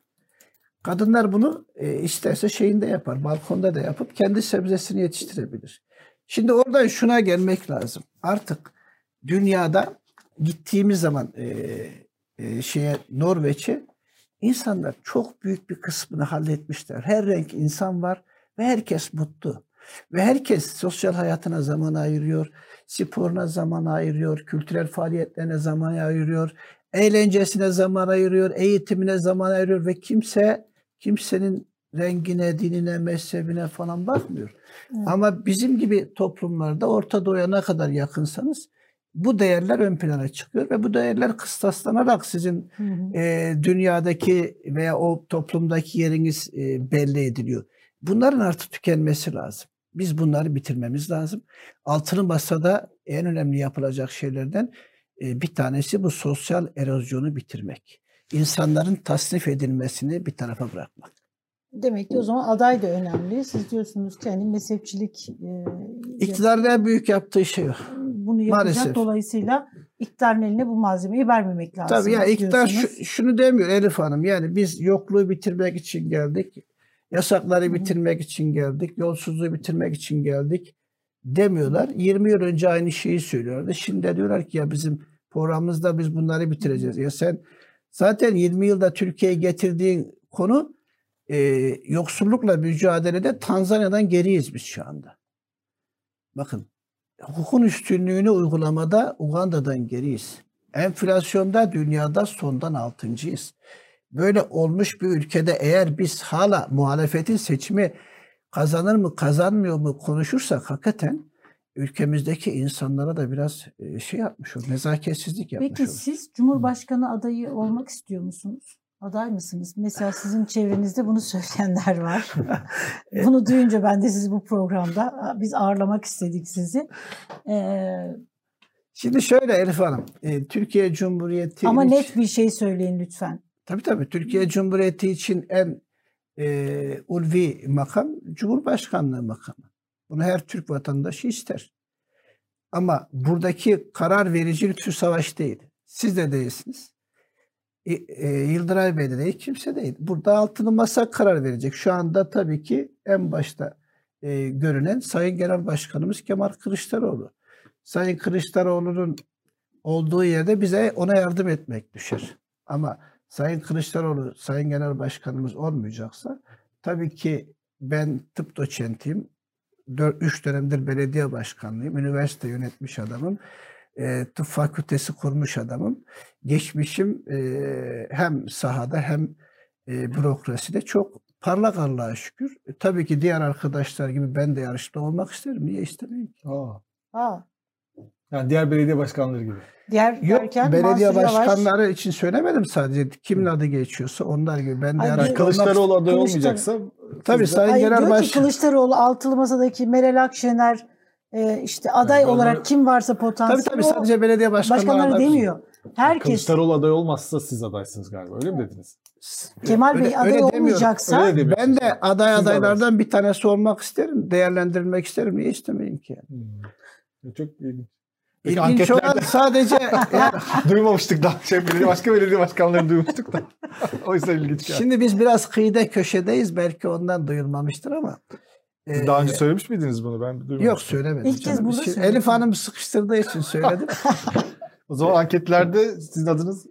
Kadınlar bunu e, isterse şeyinde yapar, balkonda da yapıp kendi sebzesini yetiştirebilir. Şimdi oradan şuna gelmek lazım. Artık dünyada gittiğimiz zaman e, e, şeye Norveç'e insanlar çok büyük bir kısmını halletmişler. Her renk insan var ve herkes mutlu. Ve herkes sosyal hayatına zaman ayırıyor, sporuna zaman ayırıyor, kültürel faaliyetlerine zaman ayırıyor, eğlencesine zaman ayırıyor, eğitimine zaman ayırıyor ve kimse kimsenin rengine, dinine, mezhebine falan bakmıyor. Evet. Ama bizim gibi toplumlarda Orta Doğu'ya ne kadar yakınsanız bu değerler ön plana çıkıyor ve bu değerler kıstaslanarak sizin Hı hı. e, dünyadaki veya o toplumdaki yeriniz e, belli ediliyor. Bunların artık tükenmesi lazım. Biz bunları bitirmemiz lazım. Altılı masada en önemli yapılacak şeylerden e, bir tanesi bu sosyal erozyonu bitirmek. İnsanların tasnif edilmesini bir tarafa bırakmak. Demek ki o zaman aday da önemli. Siz diyorsunuz ki hani mezhepçilik e, İktidarın en büyük yaptığı şey o. bunu yapacak. Maalesef. Dolayısıyla iktidarın eline bu malzemeyi vermemek lazım. Tabii ya iktidar şu- şunu demiyor Elif Hanım. Yani biz yokluğu bitirmek için geldik. Yasakları bitirmek için geldik. Yolsuzluğu bitirmek için geldik demiyorlar. 20 yıl önce aynı şeyi söylüyorlardı. Şimdi de diyorlar ki ya bizim programımızda biz bunları bitireceğiz. Ya sen zaten 20 yılda Türkiye'ye getirdiğin konu e, yoksullukla mücadelede Tanzanya'dan geriyiz biz şu anda. Bakın hukukun üstünlüğünü uygulamada Uganda'dan geriyiz. Enflasyonda dünyada sondan altıncıyız. Böyle olmuş bir ülkede eğer biz hala muhalefetin seçimi kazanır mı kazanmıyor mu konuşursak hakikaten ülkemizdeki insanlara da biraz e, şey yapmış olur, nezaketsizlik yapmış Peki olur. siz Cumhurbaşkanı adayı olmak istiyor musunuz? Aday mısınız? Mesela sizin çevrenizde bunu söyleyenler var. <laughs> bunu duyunca ben de sizi bu programda biz ağırlamak istedik sizi. Ee, Şimdi şöyle Elif Hanım, e, Türkiye Cumhuriyeti ama için- net bir şey söyleyin lütfen. Tabii tabii. Türkiye Cumhuriyeti için en e, ulvi makam Cumhurbaşkanlığı makamı. Bunu her Türk vatandaşı ister. Ama buradaki karar verici lütfü savaş değil. Siz de değilsiniz. E, e, Yıldıray Bey de değil, kimse değil. Burada altılı masa karar verecek. Şu anda tabii ki en başta e, görünen Sayın Genel Başkanımız Kemal Kılıçdaroğlu. Sayın Kılıçdaroğlu'nun olduğu yerde bize ona yardım etmek düşer. Ama Sayın Kılıçdaroğlu, Sayın Genel Başkanımız olmayacaksa tabii ki ben tıp doçentiyim. 3 dönemdir belediye başkanlığıyım. Üniversite yönetmiş adamım. E, tıp fakültesi kurmuş adamım. Geçmişim e, hem sahada hem e, bürokraside çok parlak Allah'a şükür. E, tabii ki diğer arkadaşlar gibi ben de yarışta olmak isterim. Niye istemeyim ki? Aa, Aa, yani diğer belediye başkanları gibi. diğer Yok derken belediye Mansur Yavaş- başkanları için söylemedim sadece. Kimin adı geçiyorsa onlar gibi. Ben de Ay, Kılıçdaroğlu aday olmayacaksa Tabii Sayın Genel Başkan. Kılıçdaroğlu altılı masadaki Meral Akşener e, işte aday Yani onlar- olarak kim varsa potansiyel Tabii tabii o sadece belediye başkanları. başkanları demiyor. Herkes Kılıçdaroğlu aday olmazsa siz adaysınız galiba öyle mi dediniz? Kemal Bey Öyle- aday öyle olmayacaksa Öyle. Ben de aday Siz adaylardan bir tanesi olmak isterim. Değerlendirilmek isterim. Niye istemeyeyim ki? Hmm. Çok ilginç. Peki İlginç olan <laughs> sadece <laughs> yani duymamıştık daha. Şey, belediye, başka belediye başkanlarını duymuştuk da. <laughs> o yüzden ilginç geldi. şimdi biz biraz kıyıda köşedeyiz. Belki ondan duyulmamıştır ama. Siz e, daha önce söylemiş miydiniz bunu? Ben duymamıştım. Yok söylemedim. İlk kez burada söyledin. Elif Hanım sıkıştırdığı için söyledim. <laughs> O zaman anketlerde sizin adınız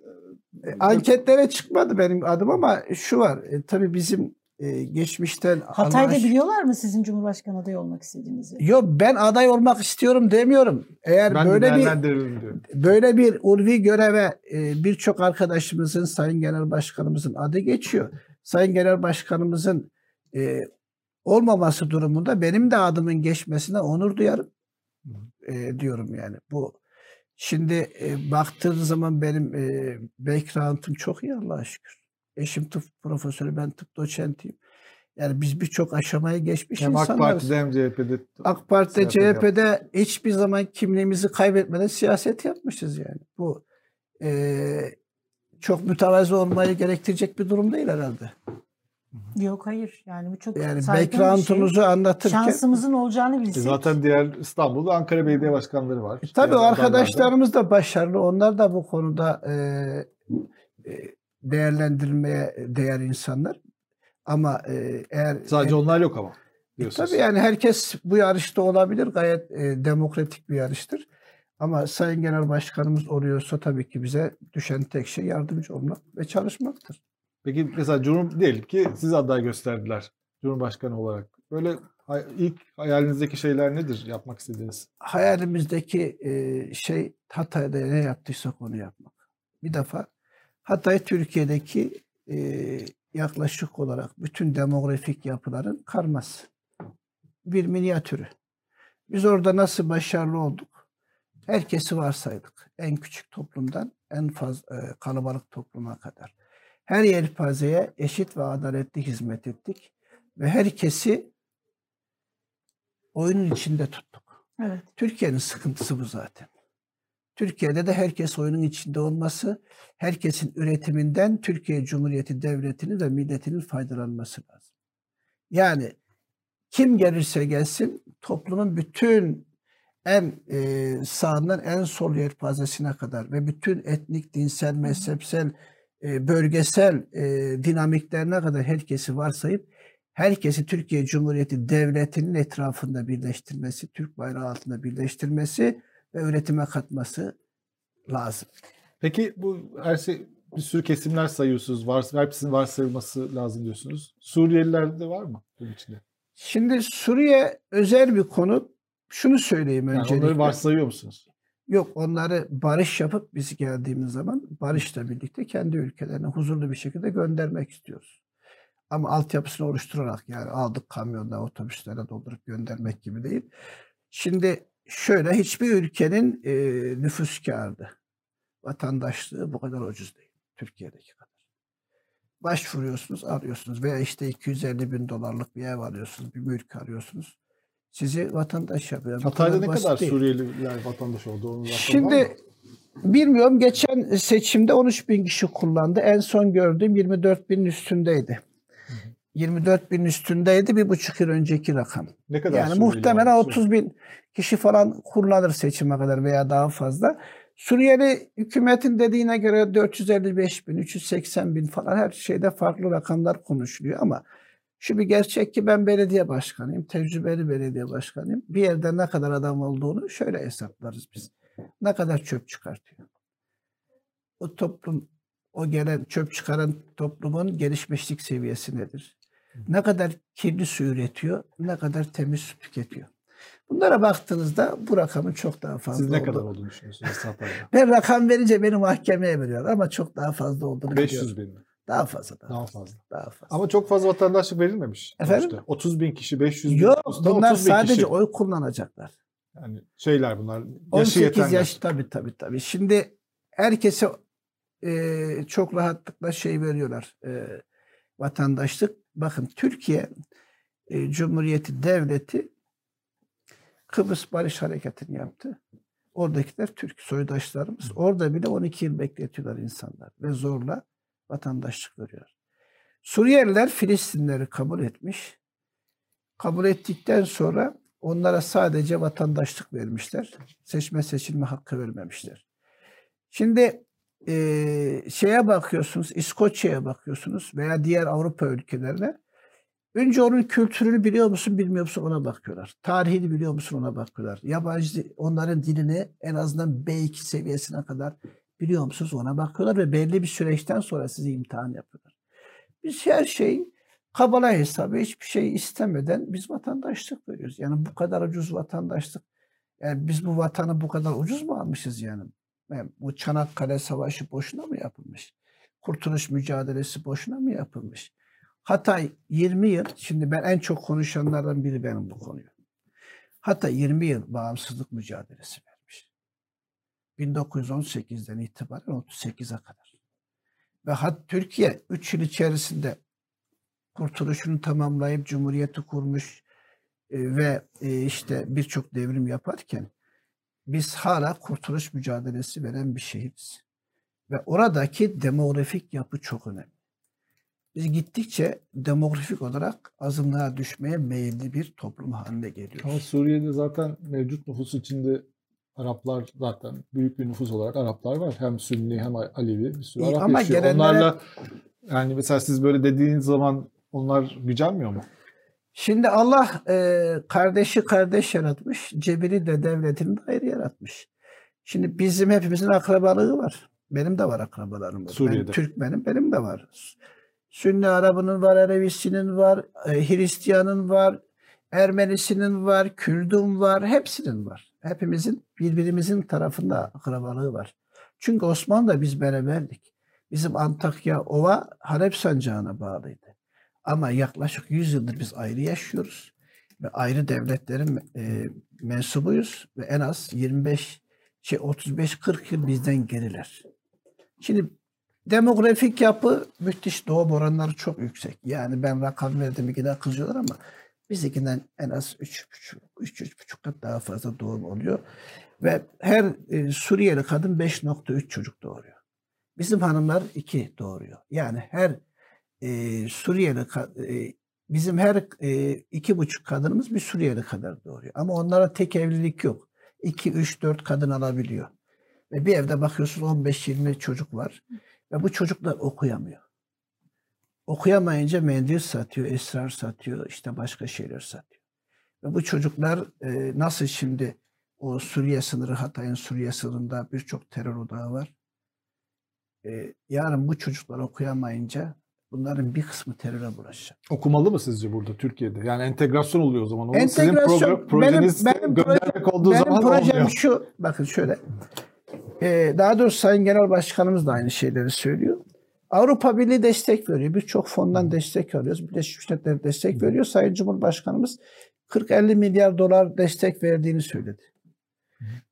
E, Anketlere çıkmadı benim adım ama şu var. E, tabii bizim e, geçmişten Hatay'da anlaş- biliyorlar mı sizin Cumhurbaşkanı adayı olmak istediğinizi? Yo ben aday olmak istiyorum demiyorum. Eğer Ben böyle bir diyorum. böyle bir ulvi göreve e, birçok arkadaşımızın, Sayın Genel Başkanımızın adı geçiyor. Sayın Genel Başkanımızın e, olmaması durumunda benim de adımın geçmesine onur duyarım e, diyorum yani. Bu şimdi e, baktığın zaman benim e, background'um çok iyi Allah'a şükür. Eşim tıp profesörü, ben tıp doçentiyim. Yani biz birçok aşamayı geçmiş Hem AK insanlarız. Parti'de hem CHP'de. AK Parti'de. CHP'de hiçbir zaman kimliğimizi kaybetmeden siyaset yapmışız yani. Bu eee, çok mütevazı olmayı gerektirecek bir durum değil herhalde. Yok hayır. Yani bu çok Yani saygın bir şey. background'umuzu anlatırken Şansımızın olacağını bilsek. E Zaten diğer İstanbul'da Ankara Belediye Başkanları var. E, tabii Diğer arkadaşlarımız da başarılı. Onlar da bu konuda eee, e, değerlendirilmeye değer insanlar. Ama eee, eğer Sadece onlar yok ama. Diyorsunuz. Tabii yani herkes bu yarışta olabilir. Gayet e, demokratik bir yarıştır. Ama Sayın Genel Başkanımız oluyorsa tabii ki bize düşen tek şey yardımcı olmak ve çalışmaktır. Peki mesela Cumhur diyelim ki siz aday gösterdiler Cumhurbaşkanı olarak. Böyle ilk hayalinizdeki şeyler nedir yapmak istediğiniz? Hayalimizdeki e, şey Hatay'da ne yaptıysak onu yapmak. Bir defa Hatay Türkiye'deki e, yaklaşık olarak bütün demografik yapıların karması. Bir minyatürü. Biz orada nasıl başarılı olduk? Herkesi varsaydık. En küçük toplumdan en fazla kalabalık topluma kadar. Her yelpazeye eşit ve adaletli hizmet ettik ve herkesi oyunun içinde tuttuk. Evet. Türkiye'nin sıkıntısı bu zaten. Türkiye'de de herkes oyunun içinde olması, herkesin üretiminden Türkiye Cumhuriyeti Devleti'nin ve milletinin faydalanması lazım. Yani kim gelirse gelsin toplumun bütün en e, sağından en sol yelpazesine kadar ve bütün etnik, dinsel, mezhepsel, e, bölgesel e, dinamiklerine kadar herkesi varsayıp herkesi Türkiye Cumhuriyeti Devleti'nin etrafında birleştirmesi, Türk bayrağı altında birleştirmesi ve üretime katması lazım. Peki bu her şey bir sürü kesimler sayıyorsunuz. Vars, hepsinin varsayılması lazım diyorsunuz. Suriyeliler de var mı bunun içinde? Şimdi Suriye özel bir konu. Şunu söyleyeyim Yani öncelikle. onları varsayıyor musunuz? Yok onları barış yapıp biz geldiğimiz zaman barışla birlikte kendi ülkelerine huzurlu bir şekilde göndermek istiyoruz. Ama altyapısını oluşturarak yani aldık kamyonla otobüslere doldurup göndermek gibi değil. Şimdi şöyle hiçbir ülkenin e, nüfus kağıdı, vatandaşlığı bu kadar ucuz değil. Türkiye'deki kadar. Başvuruyorsunuz, arıyorsunuz veya işte 250 bin dolarlık bir ev alıyorsunuz, bir mülk arıyorsunuz. Sizi vatandaş yapıyor. Hatay'da kadar ne kadar değil. Suriyeliler vatandaş oldu? Onun Şimdi bilmiyorum geçen seçimde 13 bin kişi kullandı. En son gördüğüm 24 binin üstündeydi. 24 bin üstündeydi bir buçuk yıl önceki rakam. ne kadar Yani muhtemelen var? 30 bin kişi falan kullanır seçime kadar veya daha fazla. Suriyeli hükümetin dediğine göre 455 bin, 380 bin falan her şeyde farklı rakamlar konuşuluyor ama şu bir gerçek ki ben belediye başkanıyım, tecrübeli belediye başkanıyım. Bir yerde ne kadar adam olduğunu şöyle hesaplarız biz. Ne kadar çöp çıkartıyor. O toplum, o gelen çöp çıkaran toplumun gelişmişlik seviyesi nedir? Ne kadar kirli su üretiyor, ne kadar temiz su tüketiyor. Bunlara baktığınızda bu rakamın çok daha fazla Siz ne olduğu- kadar olduğunu düşünüyorsunuz ben rakam verince beni mahkemeye veriyor ama çok daha fazla olduğunu 500 biliyorum. bin mi? Daha fazla. Daha, Daha fazla. fazla. Daha fazla. Ama çok fazla vatandaşlık verilmemiş. Efendim? sonuçta. 30 bin kişi, 500 bin. Yok bunlar 30 bin sadece kişi. oy kullanacaklar. Yani şeyler bunlar. Yaşı 18 yetenler. yaş tabii tabii tabii. Şimdi herkese e, çok rahatlıkla şey veriyorlar. E, vatandaşlık. Bakın Türkiye e, Cumhuriyeti Devleti Kıbrıs Barış Harekatı'nı yaptı. Oradakiler Türk soydaşlarımız. Orada bile 12 yıl bekletiyorlar insanlar ve zorla vatandaşlık veriyorlar. Suriyeliler Filistinleri kabul etmiş. Kabul ettikten sonra onlara sadece vatandaşlık vermişler. Seçme seçilme hakkı vermemişler. Şimdi eee, şeye bakıyorsunuz, İskoçya'ya bakıyorsunuz veya diğer Avrupa ülkelerine. Önce onun kültürünü biliyor musun, bilmiyor musun ona bakıyorlar. Tarihini biliyor musun ona bakıyorlar. Yabancı onların dilini en azından B2 seviyesine kadar biliyor musunuz ona bakıyorlar ve belli bir süreçten sonra sizi imtihan yapıyorlar. Biz her şey kabala hesabı hiçbir şey istemeden biz vatandaşlık veriyoruz. Yani bu kadar ucuz vatandaşlık. Yani biz bu vatanı bu kadar ucuz mu almışız yani? yani bu Çanakkale Savaşı boşuna mı yapılmış? Kurtuluş mücadelesi boşuna mı yapılmış? Hatay 20 yıl, şimdi ben en çok konuşanlardan biri benim bu konuyu. Hatay 20 yıl bağımsızlık mücadelesi. 1918'den itibaren 38'e kadar. Ve hat Türkiye 3 yıl içerisinde kurtuluşunu tamamlayıp cumhuriyeti kurmuş e, ve e, işte birçok devrim yaparken biz hala kurtuluş mücadelesi veren bir şehiriz. Ve oradaki demografik yapı çok önemli. Biz gittikçe demografik olarak azınlığa düşmeye meyilli bir toplum haline geliyoruz. Ama Suriye'de zaten mevcut nüfus içinde Araplar zaten büyük bir nüfus olarak Araplar var. Hem Sünni hem Alevi bir sürü İyi, Arap ama yaşıyor. gelenlere- Onlarla yani mesela siz böyle dediğiniz zaman onlar gücenmiyor mu? Şimdi Allah e, kardeşi kardeş yaratmış, cebiri de devletini de ayrı yaratmış. Şimdi bizim hepimizin akrabalığı var. Benim de var akrabalarım. var. Suriye'de. Ben Türkmenim, benim de var. Sünni Arabının var, Alevisinin var, e, Hristiyanın var, Ermenisinin var, Kürdün var, hepsinin var. Hepimizin birbirimizin tarafında akrabalığı var. Çünkü Osmanlı'da biz beraberdik. Bizim Antakya Ova Halep Sancağı'na bağlıydı. Ama yaklaşık 100 yıldır biz ayrı yaşıyoruz ve ayrı devletlerin e, mensubuyuz ve en az 25 şey 35-40 yıl bizden geriler. Şimdi demografik yapı müthiş doğum oranları çok yüksek. Yani ben rakam verdim iki daha kızıyorlar ama bizdekinden en az 3,5 3-3,5 kat daha fazla doğum oluyor. Ve her e, Suriyeli kadın 5.3 çocuk doğuruyor. Bizim hanımlar 2 doğuruyor. Yani her e, Suriyeli e, bizim her e, iki buçuk kadınımız bir Suriyeli kadar doğuruyor. Ama onlara tek evlilik yok. 2, 3, 4 kadın alabiliyor. Ve bir evde bakıyorsun 15-20 çocuk var. Ve bu çocuklar okuyamıyor. Okuyamayınca mendil satıyor, esrar satıyor, işte başka şeyler satıyor. Ve bu çocuklar e, nasıl şimdi o Suriye sınırı, Hatay'ın Suriye sınırında birçok terör odağı var. E, yarın bu çocuklar okuyamayınca bunların bir kısmı teröre bulaşacak. Okumalı mı sizce burada Türkiye'de? Yani entegrasyon oluyor o zaman. O sizin Entegrasyon, program, projeniz benim- benim göndermek projem- olduğu Benim zaman projem olmuyor. şu, bakın şöyle. Ee, daha doğrusu Sayın Genel Başkanımız da aynı şeyleri söylüyor. Avrupa Birliği destek veriyor. Birçok fondan destek alıyoruz. Birleşmiş Milletler destek veriyor. Sayın Cumhurbaşkanımız 40-50 milyar dolar destek verdiğini söyledi.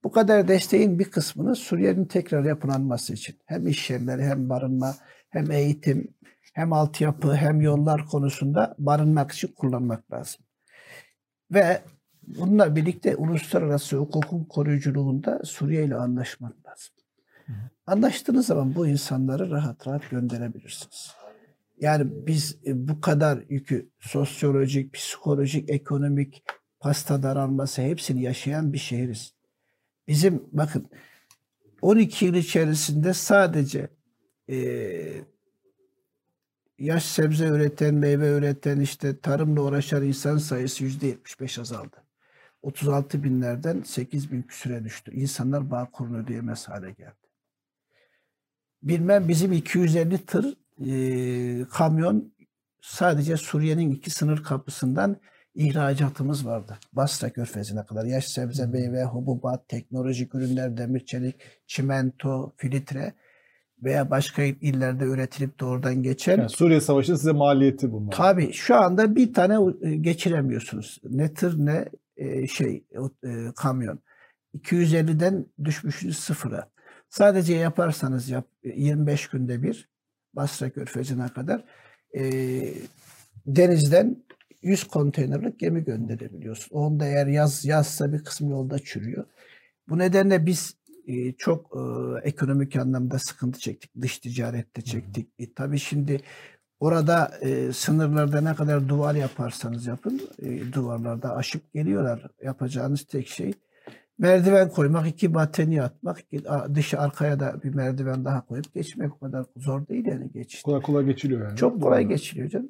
Bu kadar desteğin bir kısmını Suriye'nin tekrar yapılanması için hem iş yerleri hem barınma hem eğitim hem altyapı hem yollar konusunda barınmak için kullanmak lazım. Ve bununla birlikte uluslararası hukukun koruyuculuğunda Suriye ile anlaşmak lazım. Anlaştığınız zaman bu insanları rahat rahat gönderebilirsiniz. Yani biz e, bu kadar yükü sosyolojik, psikolojik, ekonomik pasta daralması hepsini yaşayan bir şehiriz. Bizim bakın 12 yıl içerisinde sadece eee yaş sebze üreten, meyve üreten, işte tarımla uğraşan insan sayısı %75 azaldı. 36 binlerden 8 bin küsüre düştü. İnsanlar bağ kurunu ödeyemez hale geldi. Bilmem bizim 250 tır e, kamyon sadece Suriye'nin iki sınır kapısından ihracatımız vardı. Basra Körfezi'ne kadar. Yaş sebze, meyve, hububat, teknolojik ürünler, demir çelik, çimento, filtre veya başka illerde üretilip de oradan geçen Yani Suriye Savaşı'nın size maliyeti bunlar. Tabii şu anda bir tane e, geçiremiyorsunuz. Ne tır ne e, şey e, kamyon. 250'den düşmüşsünüz sıfıra. Sadece yaparsanız yap e, 25 günde bir Basra Körfezi'ne kadar e, denizden 100 konteynerlik gemi gönderebiliyorsun. Onda eğer yaz yazsa bir kısmı yolda çürüyor. Bu nedenle biz e, çok e, ekonomik anlamda sıkıntı çektik. Dış ticarette çektik. E, tabii şimdi orada e, sınırlarda ne kadar duvar yaparsanız yapın e, duvarlarda aşıp geliyorlar. Yapacağınız tek şey merdiven koymak, iki battaniye atmak, dışı arkaya da bir merdiven daha koyup geçmek o kadar zor değil yani geçiş. Kolay kolay geçiliyor yani. Çok kolay geçiliyor canım.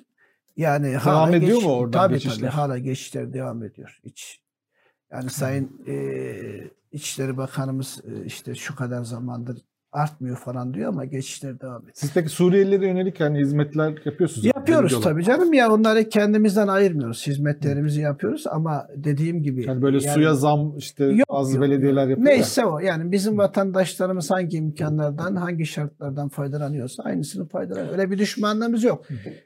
Yani Devam hala ediyor geç- mu oradan tabii, geçişler? Tabii hala geçişler devam ediyor. Hiç. Yani Sayın e, İçişleri Bakanımız e, işte şu kadar zamandır artmıyor falan diyor ama geçişler devam ediyor. Siz peki Suriyelilere yönelik yani hizmetler yapıyorsunuz. Yapıyoruz tabii canım ya onları kendimizden ayırmıyoruz. Hizmetlerimizi yapıyoruz ama dediğim gibi Yani böyle yani- suya zam işte Yok, bazı yok, belediyeler yapıyor. ya. Neyse o. Yani bizim vatandaşlarımız hangi imkanlardan, hangi şartlardan faydalanıyorsa aynısını faydalanıyor. Öyle bir düşmanlığımız yok.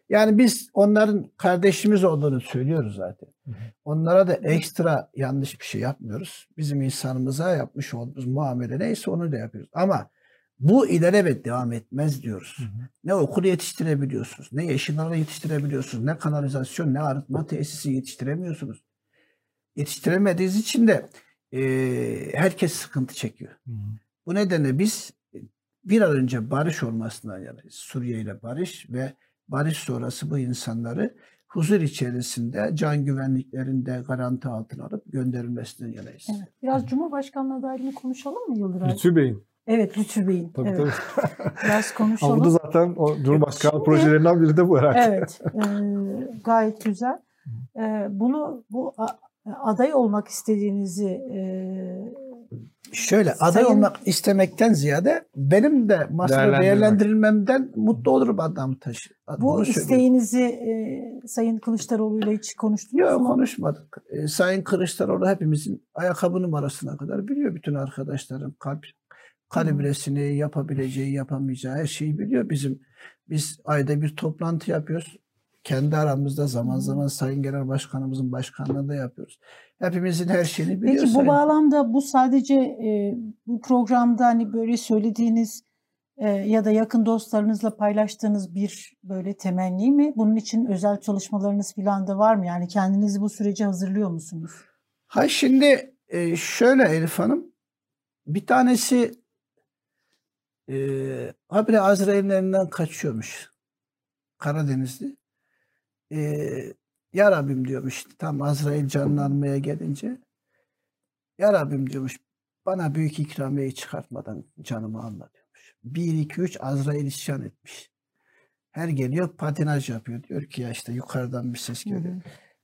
Yani biz onların kardeşimiz olduğunu söylüyoruz zaten. Onlara da ekstra yanlış bir şey yapmıyoruz. Bizim insanımıza yapmış olduğumuz muamele neyse onu da yapıyoruz. Ama bu ileride devam etmez diyoruz. Hı hı. Ne okul yetiştirebiliyorsunuz, ne yeşil alan yetiştirebiliyorsunuz, ne kanalizasyon, ne arıtma tesisi yetiştiremiyorsunuz. Yetiştiremediğiniz için de eee, herkes sıkıntı çekiyor. Hı hı. Bu nedenle biz bir an önce barış olmasından yanayız. Suriye ile barış ve barış sonrası bu insanları huzur içerisinde can güvenliklerinde garanti altına alıp gönderilmesinden yanayız. Evet. Biraz Cumhurbaşkanlığı adaylığını konuşalım mı Yıldıray? Lütfü Bey'in. Evet Lütfü Bey'in. Tabii evet. tabii. <laughs> Biraz Ama konuşalım. bu da zaten o Cumhurbaşkanlığı Şimdi- projelerinden biri de bu herhalde. Evet, <laughs> e, gayet güzel. E, bunu bu a- aday olmak istediğinizi e, Şöyle aday Sayın- olmak istemekten ziyade benim de masada değerlendirilmemden mutlu olurum adam taşı. bu Bunu isteğinizi e, Sayın Kılıçdaroğlu ile hiç konuştunuz Yok mu? konuşmadık. Ee, Sayın Kılıçdaroğlu hepimizin ayakkabı numarasına kadar biliyor bütün arkadaşlarım. Kalp kalibresini, yapabileceği, yapamayacağı her şeyi biliyor. Bizim biz ayda bir toplantı yapıyoruz. Kendi aramızda zaman zaman Sayın Genel Başkanımızın başkanlığında yapıyoruz. Hepimizin her şeyini biliyor. Peki bu Sayın- bağlamda bu sadece e, bu programda hani böyle söylediğiniz e, ya da yakın dostlarınızla paylaştığınız bir böyle temenni mi? Bunun için özel çalışmalarınız falan da var mı? Yani kendinizi bu sürece hazırlıyor musunuz? Ha şimdi e, şöyle Elif Hanım bir tanesi e, habire Azrail'in elinden kaçıyormuş. Karadenizli. E, ya Rabbim diyormuş tam Azrail canını almaya gelince Ya Rabbim diyormuş bana büyük ikramiyeyi çıkartmadan canımı alma diyormuş. 1, 2, 3 Azrail isyan etmiş. Her geliyor patinaj yapıyor. Diyor ki ya işte yukarıdan bir ses geliyor.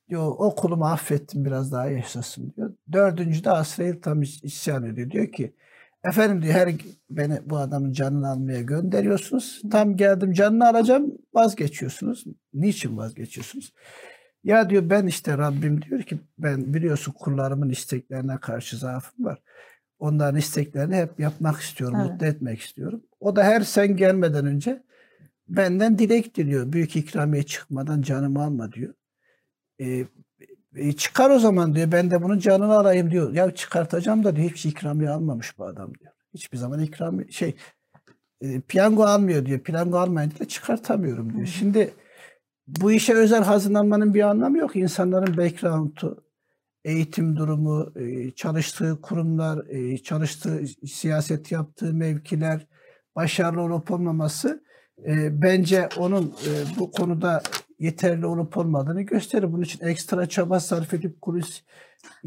Diyor o kulumu affettim biraz daha yaşasın diyor. Dördüncü de Azrail tam is- isyan ediyor. Diyor ki efendim diyor her beni bu adamın canını almaya gönderiyorsunuz. Tam geldim canını alacağım vazgeçiyorsunuz. Niçin vazgeçiyorsunuz? Ya diyor ben işte Rabbim diyor ki ben biliyorsun kullarımın isteklerine karşı zaafım var. Onların isteklerini hep yapmak istiyorum, Evet. mutlu etmek istiyorum. O da her sen gelmeden önce benden dilek diliyor. Büyük ikramiye çıkmadan canımı alma diyor. E, e, çıkar o zaman diyor. Ben de bunun canını alayım diyor. Ya çıkartacağım da diyor. Hiç ikramiye almamış bu adam diyor. Hiçbir zaman ikramiye şey e, piyango almıyor diyor. Piyango almayınca da çıkartamıyorum diyor. Hı. Şimdi bu işe özel hazırlanmanın bir anlamı yok. İnsanların background'u, eğitim durumu, e, çalıştığı kurumlar, e, çalıştığı siyaset yaptığı mevkiler, başarılı olup olmaması e, bence onun bu konuda yeterli olup olmadığını gösterir. Bunun için ekstra çaba sarf edip kulis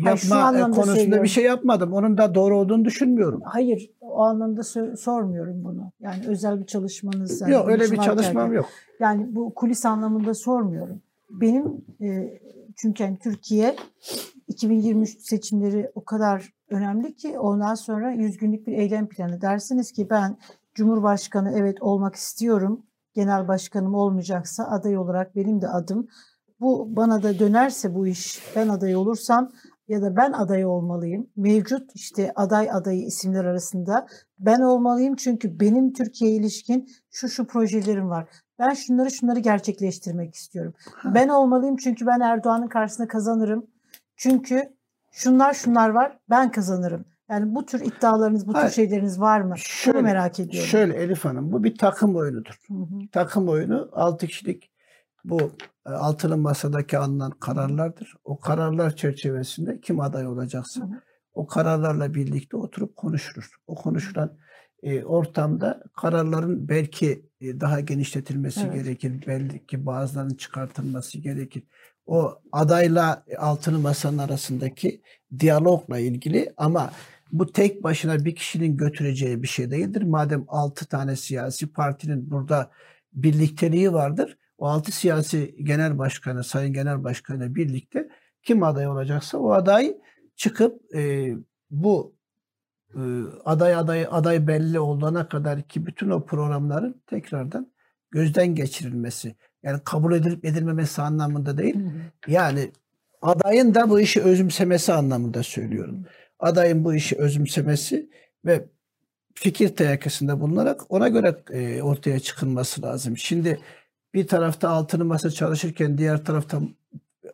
Hayır, yapma e, anlamda konusunda söylüyorum. bir şey yapmadım. Onun da doğru olduğunu düşünmüyorum. Hayır, o anlamda sormuyorum bunu. Yani özel bir çalışmanız. yani yok öyle bir çalışmam yok. Yani bu kulis anlamında sormuyorum. Benim e, çünkü hani Türkiye 2023 seçimleri o kadar önemli ki ondan sonra 100 günlük bir eylem planı dersiniz ki ben Cumhurbaşkanı evet olmak istiyorum. Genel başkanım olmayacaksa aday olarak benim de adım. Bu bana da dönerse bu iş ben aday olursam ya da ben aday olmalıyım. Mevcut işte aday adayı isimler arasında ben olmalıyım çünkü benim Türkiye ilişkin şu şu projelerim var. Ben şunları şunları gerçekleştirmek istiyorum. Ben olmalıyım çünkü ben Erdoğan'ın karşısında kazanırım. Çünkü şunlar şunlar var ben kazanırım. Yani bu tür iddialarınız, bu tür Hayır. şeyleriniz var mı? Şöyle- Bunu merak ediyorum. Şöyle Elif Hanım bu bir takım oyunudur. Hı hı. takım oyunu 6 kişilik bu e, altılı masadaki alınan kararlardır. O kararlar çerçevesinde kim aday olacaksa Hı hı. o kararlarla birlikte oturup konuşulur. O konuşulan e, ortamda kararların belki e, daha genişletilmesi Evet. gerekir. Belki bazılarının çıkartılması gerekir. O adayla altılı masanın arasındaki diyalogla ilgili ama bu tek başına bir kişinin götüreceği bir şey değildir. Madem altı tane siyasi partinin burada birlikteliği vardır. O altı siyasi genel başkanı, sayın genel başkanı birlikte kim aday olacaksa o aday çıkıp e, bu e, aday aday aday belli olana kadar ki bütün o programların tekrardan gözden geçirilmesi. Yani kabul edilip edilmemesi anlamında değil. Yani adayın da bu işi özümsemesi anlamında söylüyorum. Adayın bu işi özümsemesi ve fikir teyakkısında bulunarak ona göre e, ortaya çıkılması lazım. Şimdi bir tarafta altını masa çalışırken diğer tarafta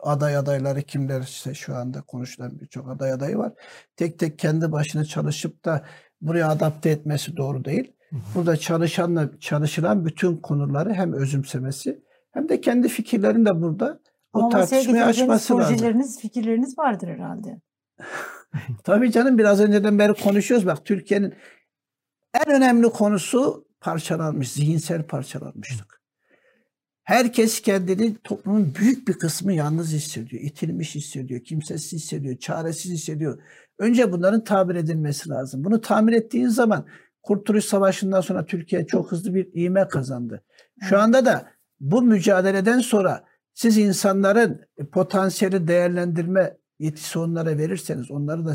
aday adayları kimler işte şu anda konuşulan birçok aday adayı var. Tek tek kendi başına çalışıp da buraya adapte etmesi doğru değil. Burada çalışanla çalışılan bütün konuları hem özümsemesi hem de kendi fikirlerini de burada o Ama getireceğiniz açması lazım. projeleriniz, fikirleriniz vardır herhalde. <laughs> <laughs> Tabii canım biraz önceden beri konuşuyoruz. Bak Türkiye'nin en önemli konusu parçalanmış, zihinsel parçalanmışlık. Herkes kendini toplumun büyük bir kısmı yalnız hissediyor, itilmiş hissediyor, kimsesiz hissediyor, çaresiz hissediyor. Önce bunların tamir edilmesi lazım. Bunu tamir ettiğin zaman Kurtuluş Savaşı'ndan sonra Türkiye çok hızlı bir ivme kazandı. Şu anda da bu mücadeleden sonra siz insanların potansiyeli değerlendirme yetisi onlara verirseniz, onları da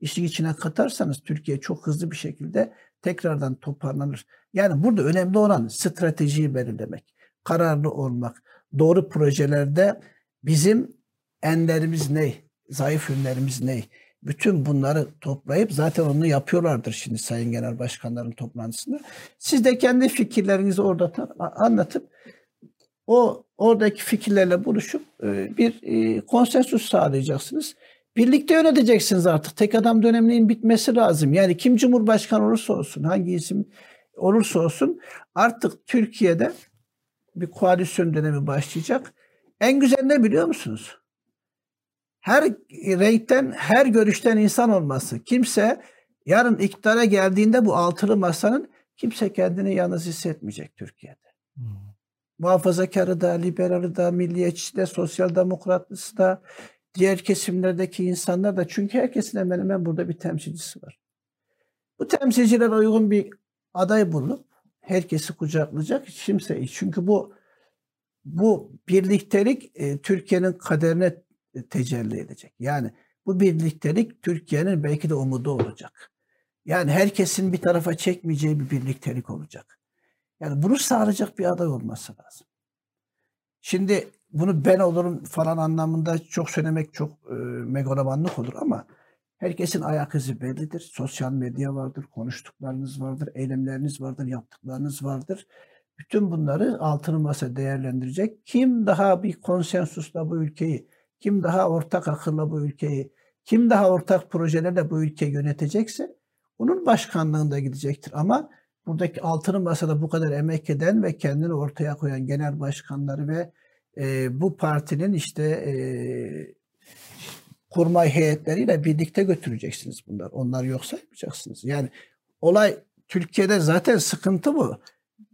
işin içine katarsanız Türkiye çok hızlı bir şekilde tekrardan toparlanır. Yani burada önemli olan stratejiyi belirlemek, kararlı olmak, doğru projelerde bizim enlerimiz ne, zayıf yönlerimiz ne? Bütün bunları toplayıp zaten onu yapıyorlardır şimdi Sayın Genel Başkanların toplantısında. Siz de kendi fikirlerinizi orada anlatıp o oradaki fikirlerle buluşup e, bir e, konsensus sağlayacaksınız. Birlikte yöneteceksiniz artık. Tek adam döneminin bitmesi lazım. Yani kim cumhurbaşkanı olursa olsun, hangi isim olursa olsun artık Türkiye'de bir koalisyon dönemi başlayacak. En güzel ne biliyor musunuz? Her renkten, her görüşten insan olması. Kimse yarın iktidara geldiğinde bu altılı masanın kimse kendini yalnız hissetmeyecek Türkiye'de. Muhafazakarı da, liberali da, milliyetçisi de, sosyal demokratlısı da, diğer kesimlerdeki insanlar da. Çünkü herkesin hemen hemen burada bir temsilcisi var. Bu temsilciler uygun bir aday bulup herkesi kucaklayacak kimse. Çünkü bu bu birliktelik e, Türkiye'nin kaderine tecelli edecek. Yani bu birliktelik Türkiye'nin belki de umudu olacak. Yani herkesin bir tarafa çekmeyeceği bir birliktelik olacak. Yani bunu sağlayacak bir aday olması lazım. Şimdi bunu ben olurum falan anlamında çok söylemek çok e, megalomanlık olur ama herkesin ayak izi bellidir. Sosyal medya vardır, konuştuklarınız vardır, eylemleriniz vardır, yaptıklarınız vardır. Bütün bunları altını masa değerlendirecek. Kim daha bir konsensusla bu ülkeyi, kim daha ortak akılla bu ülkeyi, kim daha ortak projelerle bu ülkeyi yönetecekse onun başkanlığında gidecektir. Ama buradaki altını masada bu kadar emek eden ve kendini ortaya koyan genel başkanları ve e, bu partinin işte e, kurmay heyetleriyle birlikte götüreceksiniz bunlar. Onlar yoksa yapacaksınız. Yani olay Türkiye'de zaten sıkıntı bu.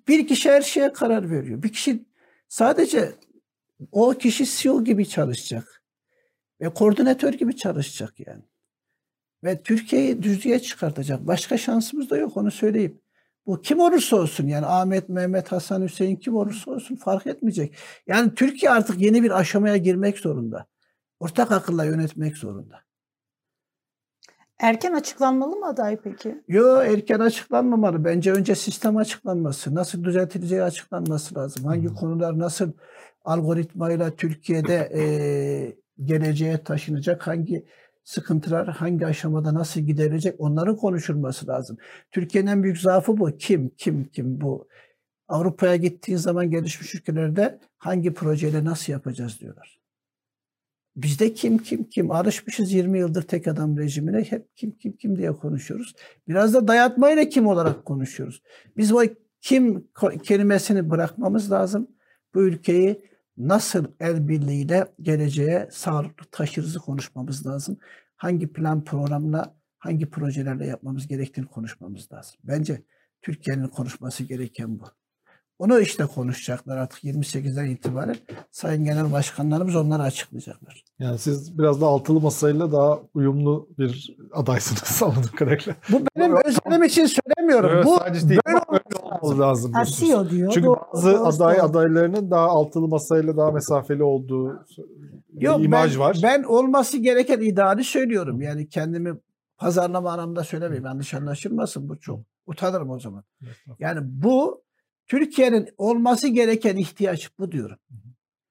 Bir kişi her şeye karar veriyor. Bir kişi sadece o kişi CEO gibi çalışacak. Ve koordinatör gibi çalışacak yani. Ve Türkiye'yi düzlüğe çıkartacak. Başka şansımız da yok onu söyleyeyim. Bu kim olursa olsun yani Ahmet, Mehmet, Hasan, Hüseyin kim olursa olsun fark etmeyecek. Yani Türkiye artık yeni bir aşamaya girmek zorunda. Ortak akılla yönetmek zorunda. Erken açıklanmalı mı aday peki? Yo erken açıklanmamalı. Bence önce sistem açıklanması, nasıl düzeltileceği açıklanması lazım. Hangi konular nasıl algoritmayla Türkiye'de e, geleceğe taşınacak, hangi sıkıntılar hangi aşamada nasıl giderilecek onların konuşulması lazım. Türkiye'nin en büyük zaafı bu. Kim, kim, kim bu? Avrupa'ya gittiğin zaman gelişmiş ülkelerde hangi projeyle nasıl yapacağız diyorlar. Bizde kim kim kim alışmışız 20 yıldır tek adam rejimine hep kim kim kim diye konuşuyoruz. Biraz da dayatmayla kim olarak konuşuyoruz. Biz o kim kelimesini bırakmamız lazım. Bu ülkeyi nasıl el birliğiyle geleceğe sağlıklı taşırızı konuşmamız lazım. Hangi plan programla, hangi projelerle yapmamız gerektiğini konuşmamız lazım. Bence Türkiye'nin konuşması gereken bu. Onu işte konuşacaklar artık 28'den itibaren Sayın Genel Başkanlarımız onları açıklayacaklar. Yani siz biraz da altılı masayla daha uyumlu bir adaysınız <laughs> anladığım kadarıyla. Bu benim özelim için söylemiyorum. Evet, bu sadece değil, böyle ama öyle olması lazım. Diyorsunuz. CEO diyor. Çünkü Doğru- bazı doğru aday doğru. adaylarının daha altılı masayla daha mesafeli olduğu Yok, imaj ben, var. Ben olması gereken ideali söylüyorum. Yani kendimi pazarlama anlamda söylemeyeyim. Yanlış anlaşılmasın. Bu çok utanırım o zaman. Yani bu Türkiye'nin olması gereken ihtiyaç bu diyorum.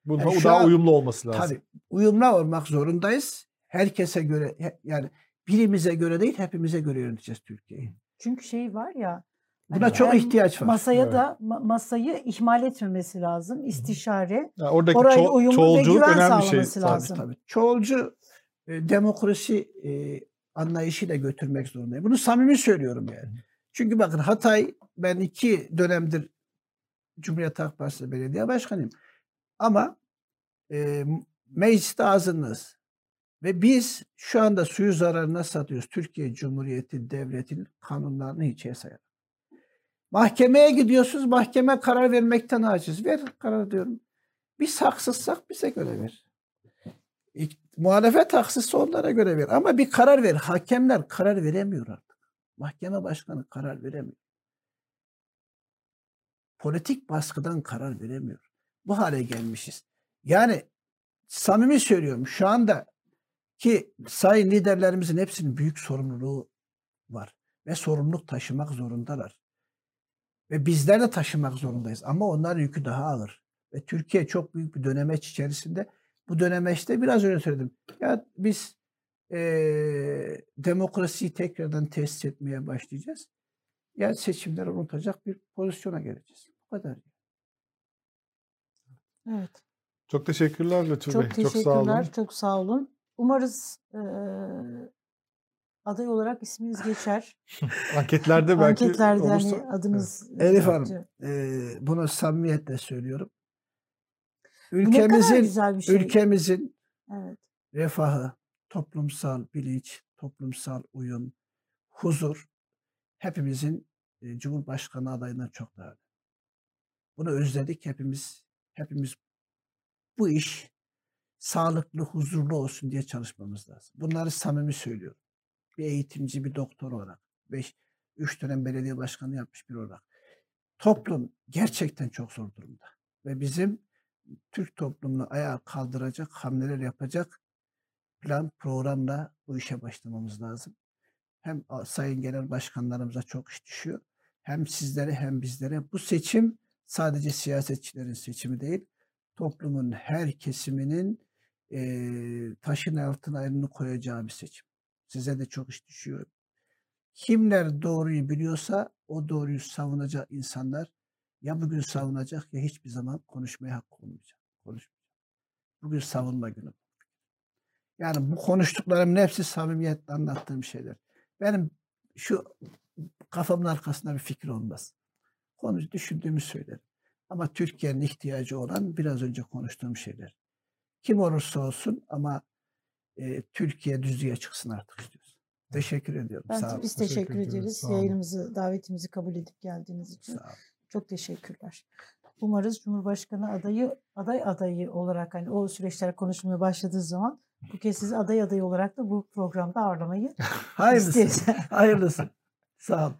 Bununla Yani daha an- uyumlu olması lazım. Tabii uyumlu olmak zorundayız. Herkese göre yani birimize göre değil hepimize göre yöneteceğiz Türkiye'yi. Çünkü şey var ya Buna hani çok ihtiyaç var. Masaya Evet. da ma- masayı ihmal etmemesi lazım. İstişare. Yani oradaki Orayı ço- uyumlu ve çoğulculuk güven önemli bir şey. sağlaması tabii. lazım. Tabii. Çoğulcu e, demokrasi e, anlayışıyla götürmek zorundayım. Bunu samimi söylüyorum yani. Çünkü bakın Hatay ben iki dönemdir Cumhuriyet Halk Partisi belediye başkanıyım. Ama e, mecliste azınlığız. Ve biz şu anda suyu zararına satıyoruz. Türkiye Cumhuriyeti Devleti'nin kanunlarını hiçe sayarak. Mahkemeye gidiyorsunuz. Mahkeme karar vermekten aciz. Ver karar diyorum. Biz haksızsak bize göre ver. İk- Muhalefet haksızsa onlara göre ver. Ama bir karar ver. Hakemler karar veremiyor artık. Mahkeme başkanı karar veremiyor. Politik baskıdan karar veremiyor. Bu hale gelmişiz. Yani samimi söylüyorum şu anda ki sayın liderlerimizin hepsinin büyük sorumluluğu var. Ve sorumluluk taşımak zorundalar. Ve bizler de taşımak zorundayız. Ama onların yükü daha ağır. Ve Türkiye çok büyük bir dönemeç içerisinde. Bu dönemeçte biraz önce söyledim. Ya biz eee, demokrasiyi tekrardan tesis etmeye başlayacağız. Ya seçimleri unutacak bir pozisyona geleceğiz. Bu kadar. Evet. Çok teşekkürler Lütfü Çok Bey. teşekkürler. Çok sağ olun. Çok sağ olun. Umarız eee, aday olarak isminiz geçer. <laughs> Anketlerde <laughs> belki Anketlerde olursa. hani adınız Elif Hanım, Eee, bunu samimiyetle söylüyorum. Ülkemizin şey. ülkemizin Evet. refahı, toplumsal bilinç, toplumsal uyum, huzur hepimizin e, Cumhurbaşkanı adayından çok daha. Bunu özledik hepimiz. Hepimiz bu iş sağlıklı, huzurlu olsun diye çalışmamız lazım. Bunları samimi söylüyorum. Bir eğitimci, bir doktor olarak, beş, üç dönem belediye başkanı yapmış bir olarak. Toplum gerçekten çok zor durumda. Ve bizim Türk toplumunu ayağa kaldıracak, hamleler yapacak plan, programla bu işe başlamamız lazım. Hem sayın genel başkanlarımıza çok iş düşüyor. Hem sizlere hem bizlere. Bu seçim sadece siyasetçilerin seçimi değil, toplumun her kesiminin eee, taşın altına elini koyacağı bir seçim. Size de çok iş düşüyor. Kimler doğruyu biliyorsa o doğruyu savunacak insanlar ya bugün savunacak ya hiçbir zaman konuşmaya hakkı olmayacak. Konuşmayacak. Bugün savunma günü. Yani bu konuştuklarımın hepsi samimiyetle anlattığım şeyler. Benim şu kafamın arkasında bir fikir olmaz. Konuş, düşündüğümü söylerim. Ama Türkiye'nin ihtiyacı olan biraz önce konuştuğum şeyler. Kim olursa olsun ama e, Türkiye düzlüğe çıksın artık istiyoruz. Teşekkür ediyorum. Ben Sağ biz Teşekkür teşekkür ederiz. Yayınımızı, davetimizi kabul edip geldiğiniz için. Sağ olun. Çok teşekkürler. Umarız Cumhurbaşkanı adayı aday adayı olarak hani o süreçler konuşmaya başladığı zaman bu kez sizi aday adayı olarak da bu programda ağırlamayı <laughs> Hayırlısı. Hayırlısı. Sağ olun.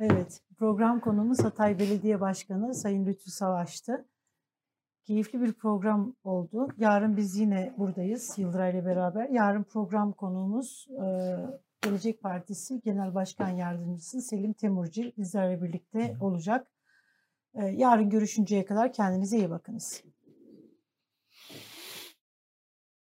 Evet, program konuğumuz Hatay Belediye Başkanı Sayın Lütfü Savaş'tı. Keyifli bir program oldu. Yarın biz yine buradayız Yıldıray ile beraber. Yarın program konuğumuz e, Gelecek Partisi Genel Başkan Yardımcısı Selim Temurci bizlerle birlikte olacak. E, yarın görüşünceye kadar kendinize iyi bakınız.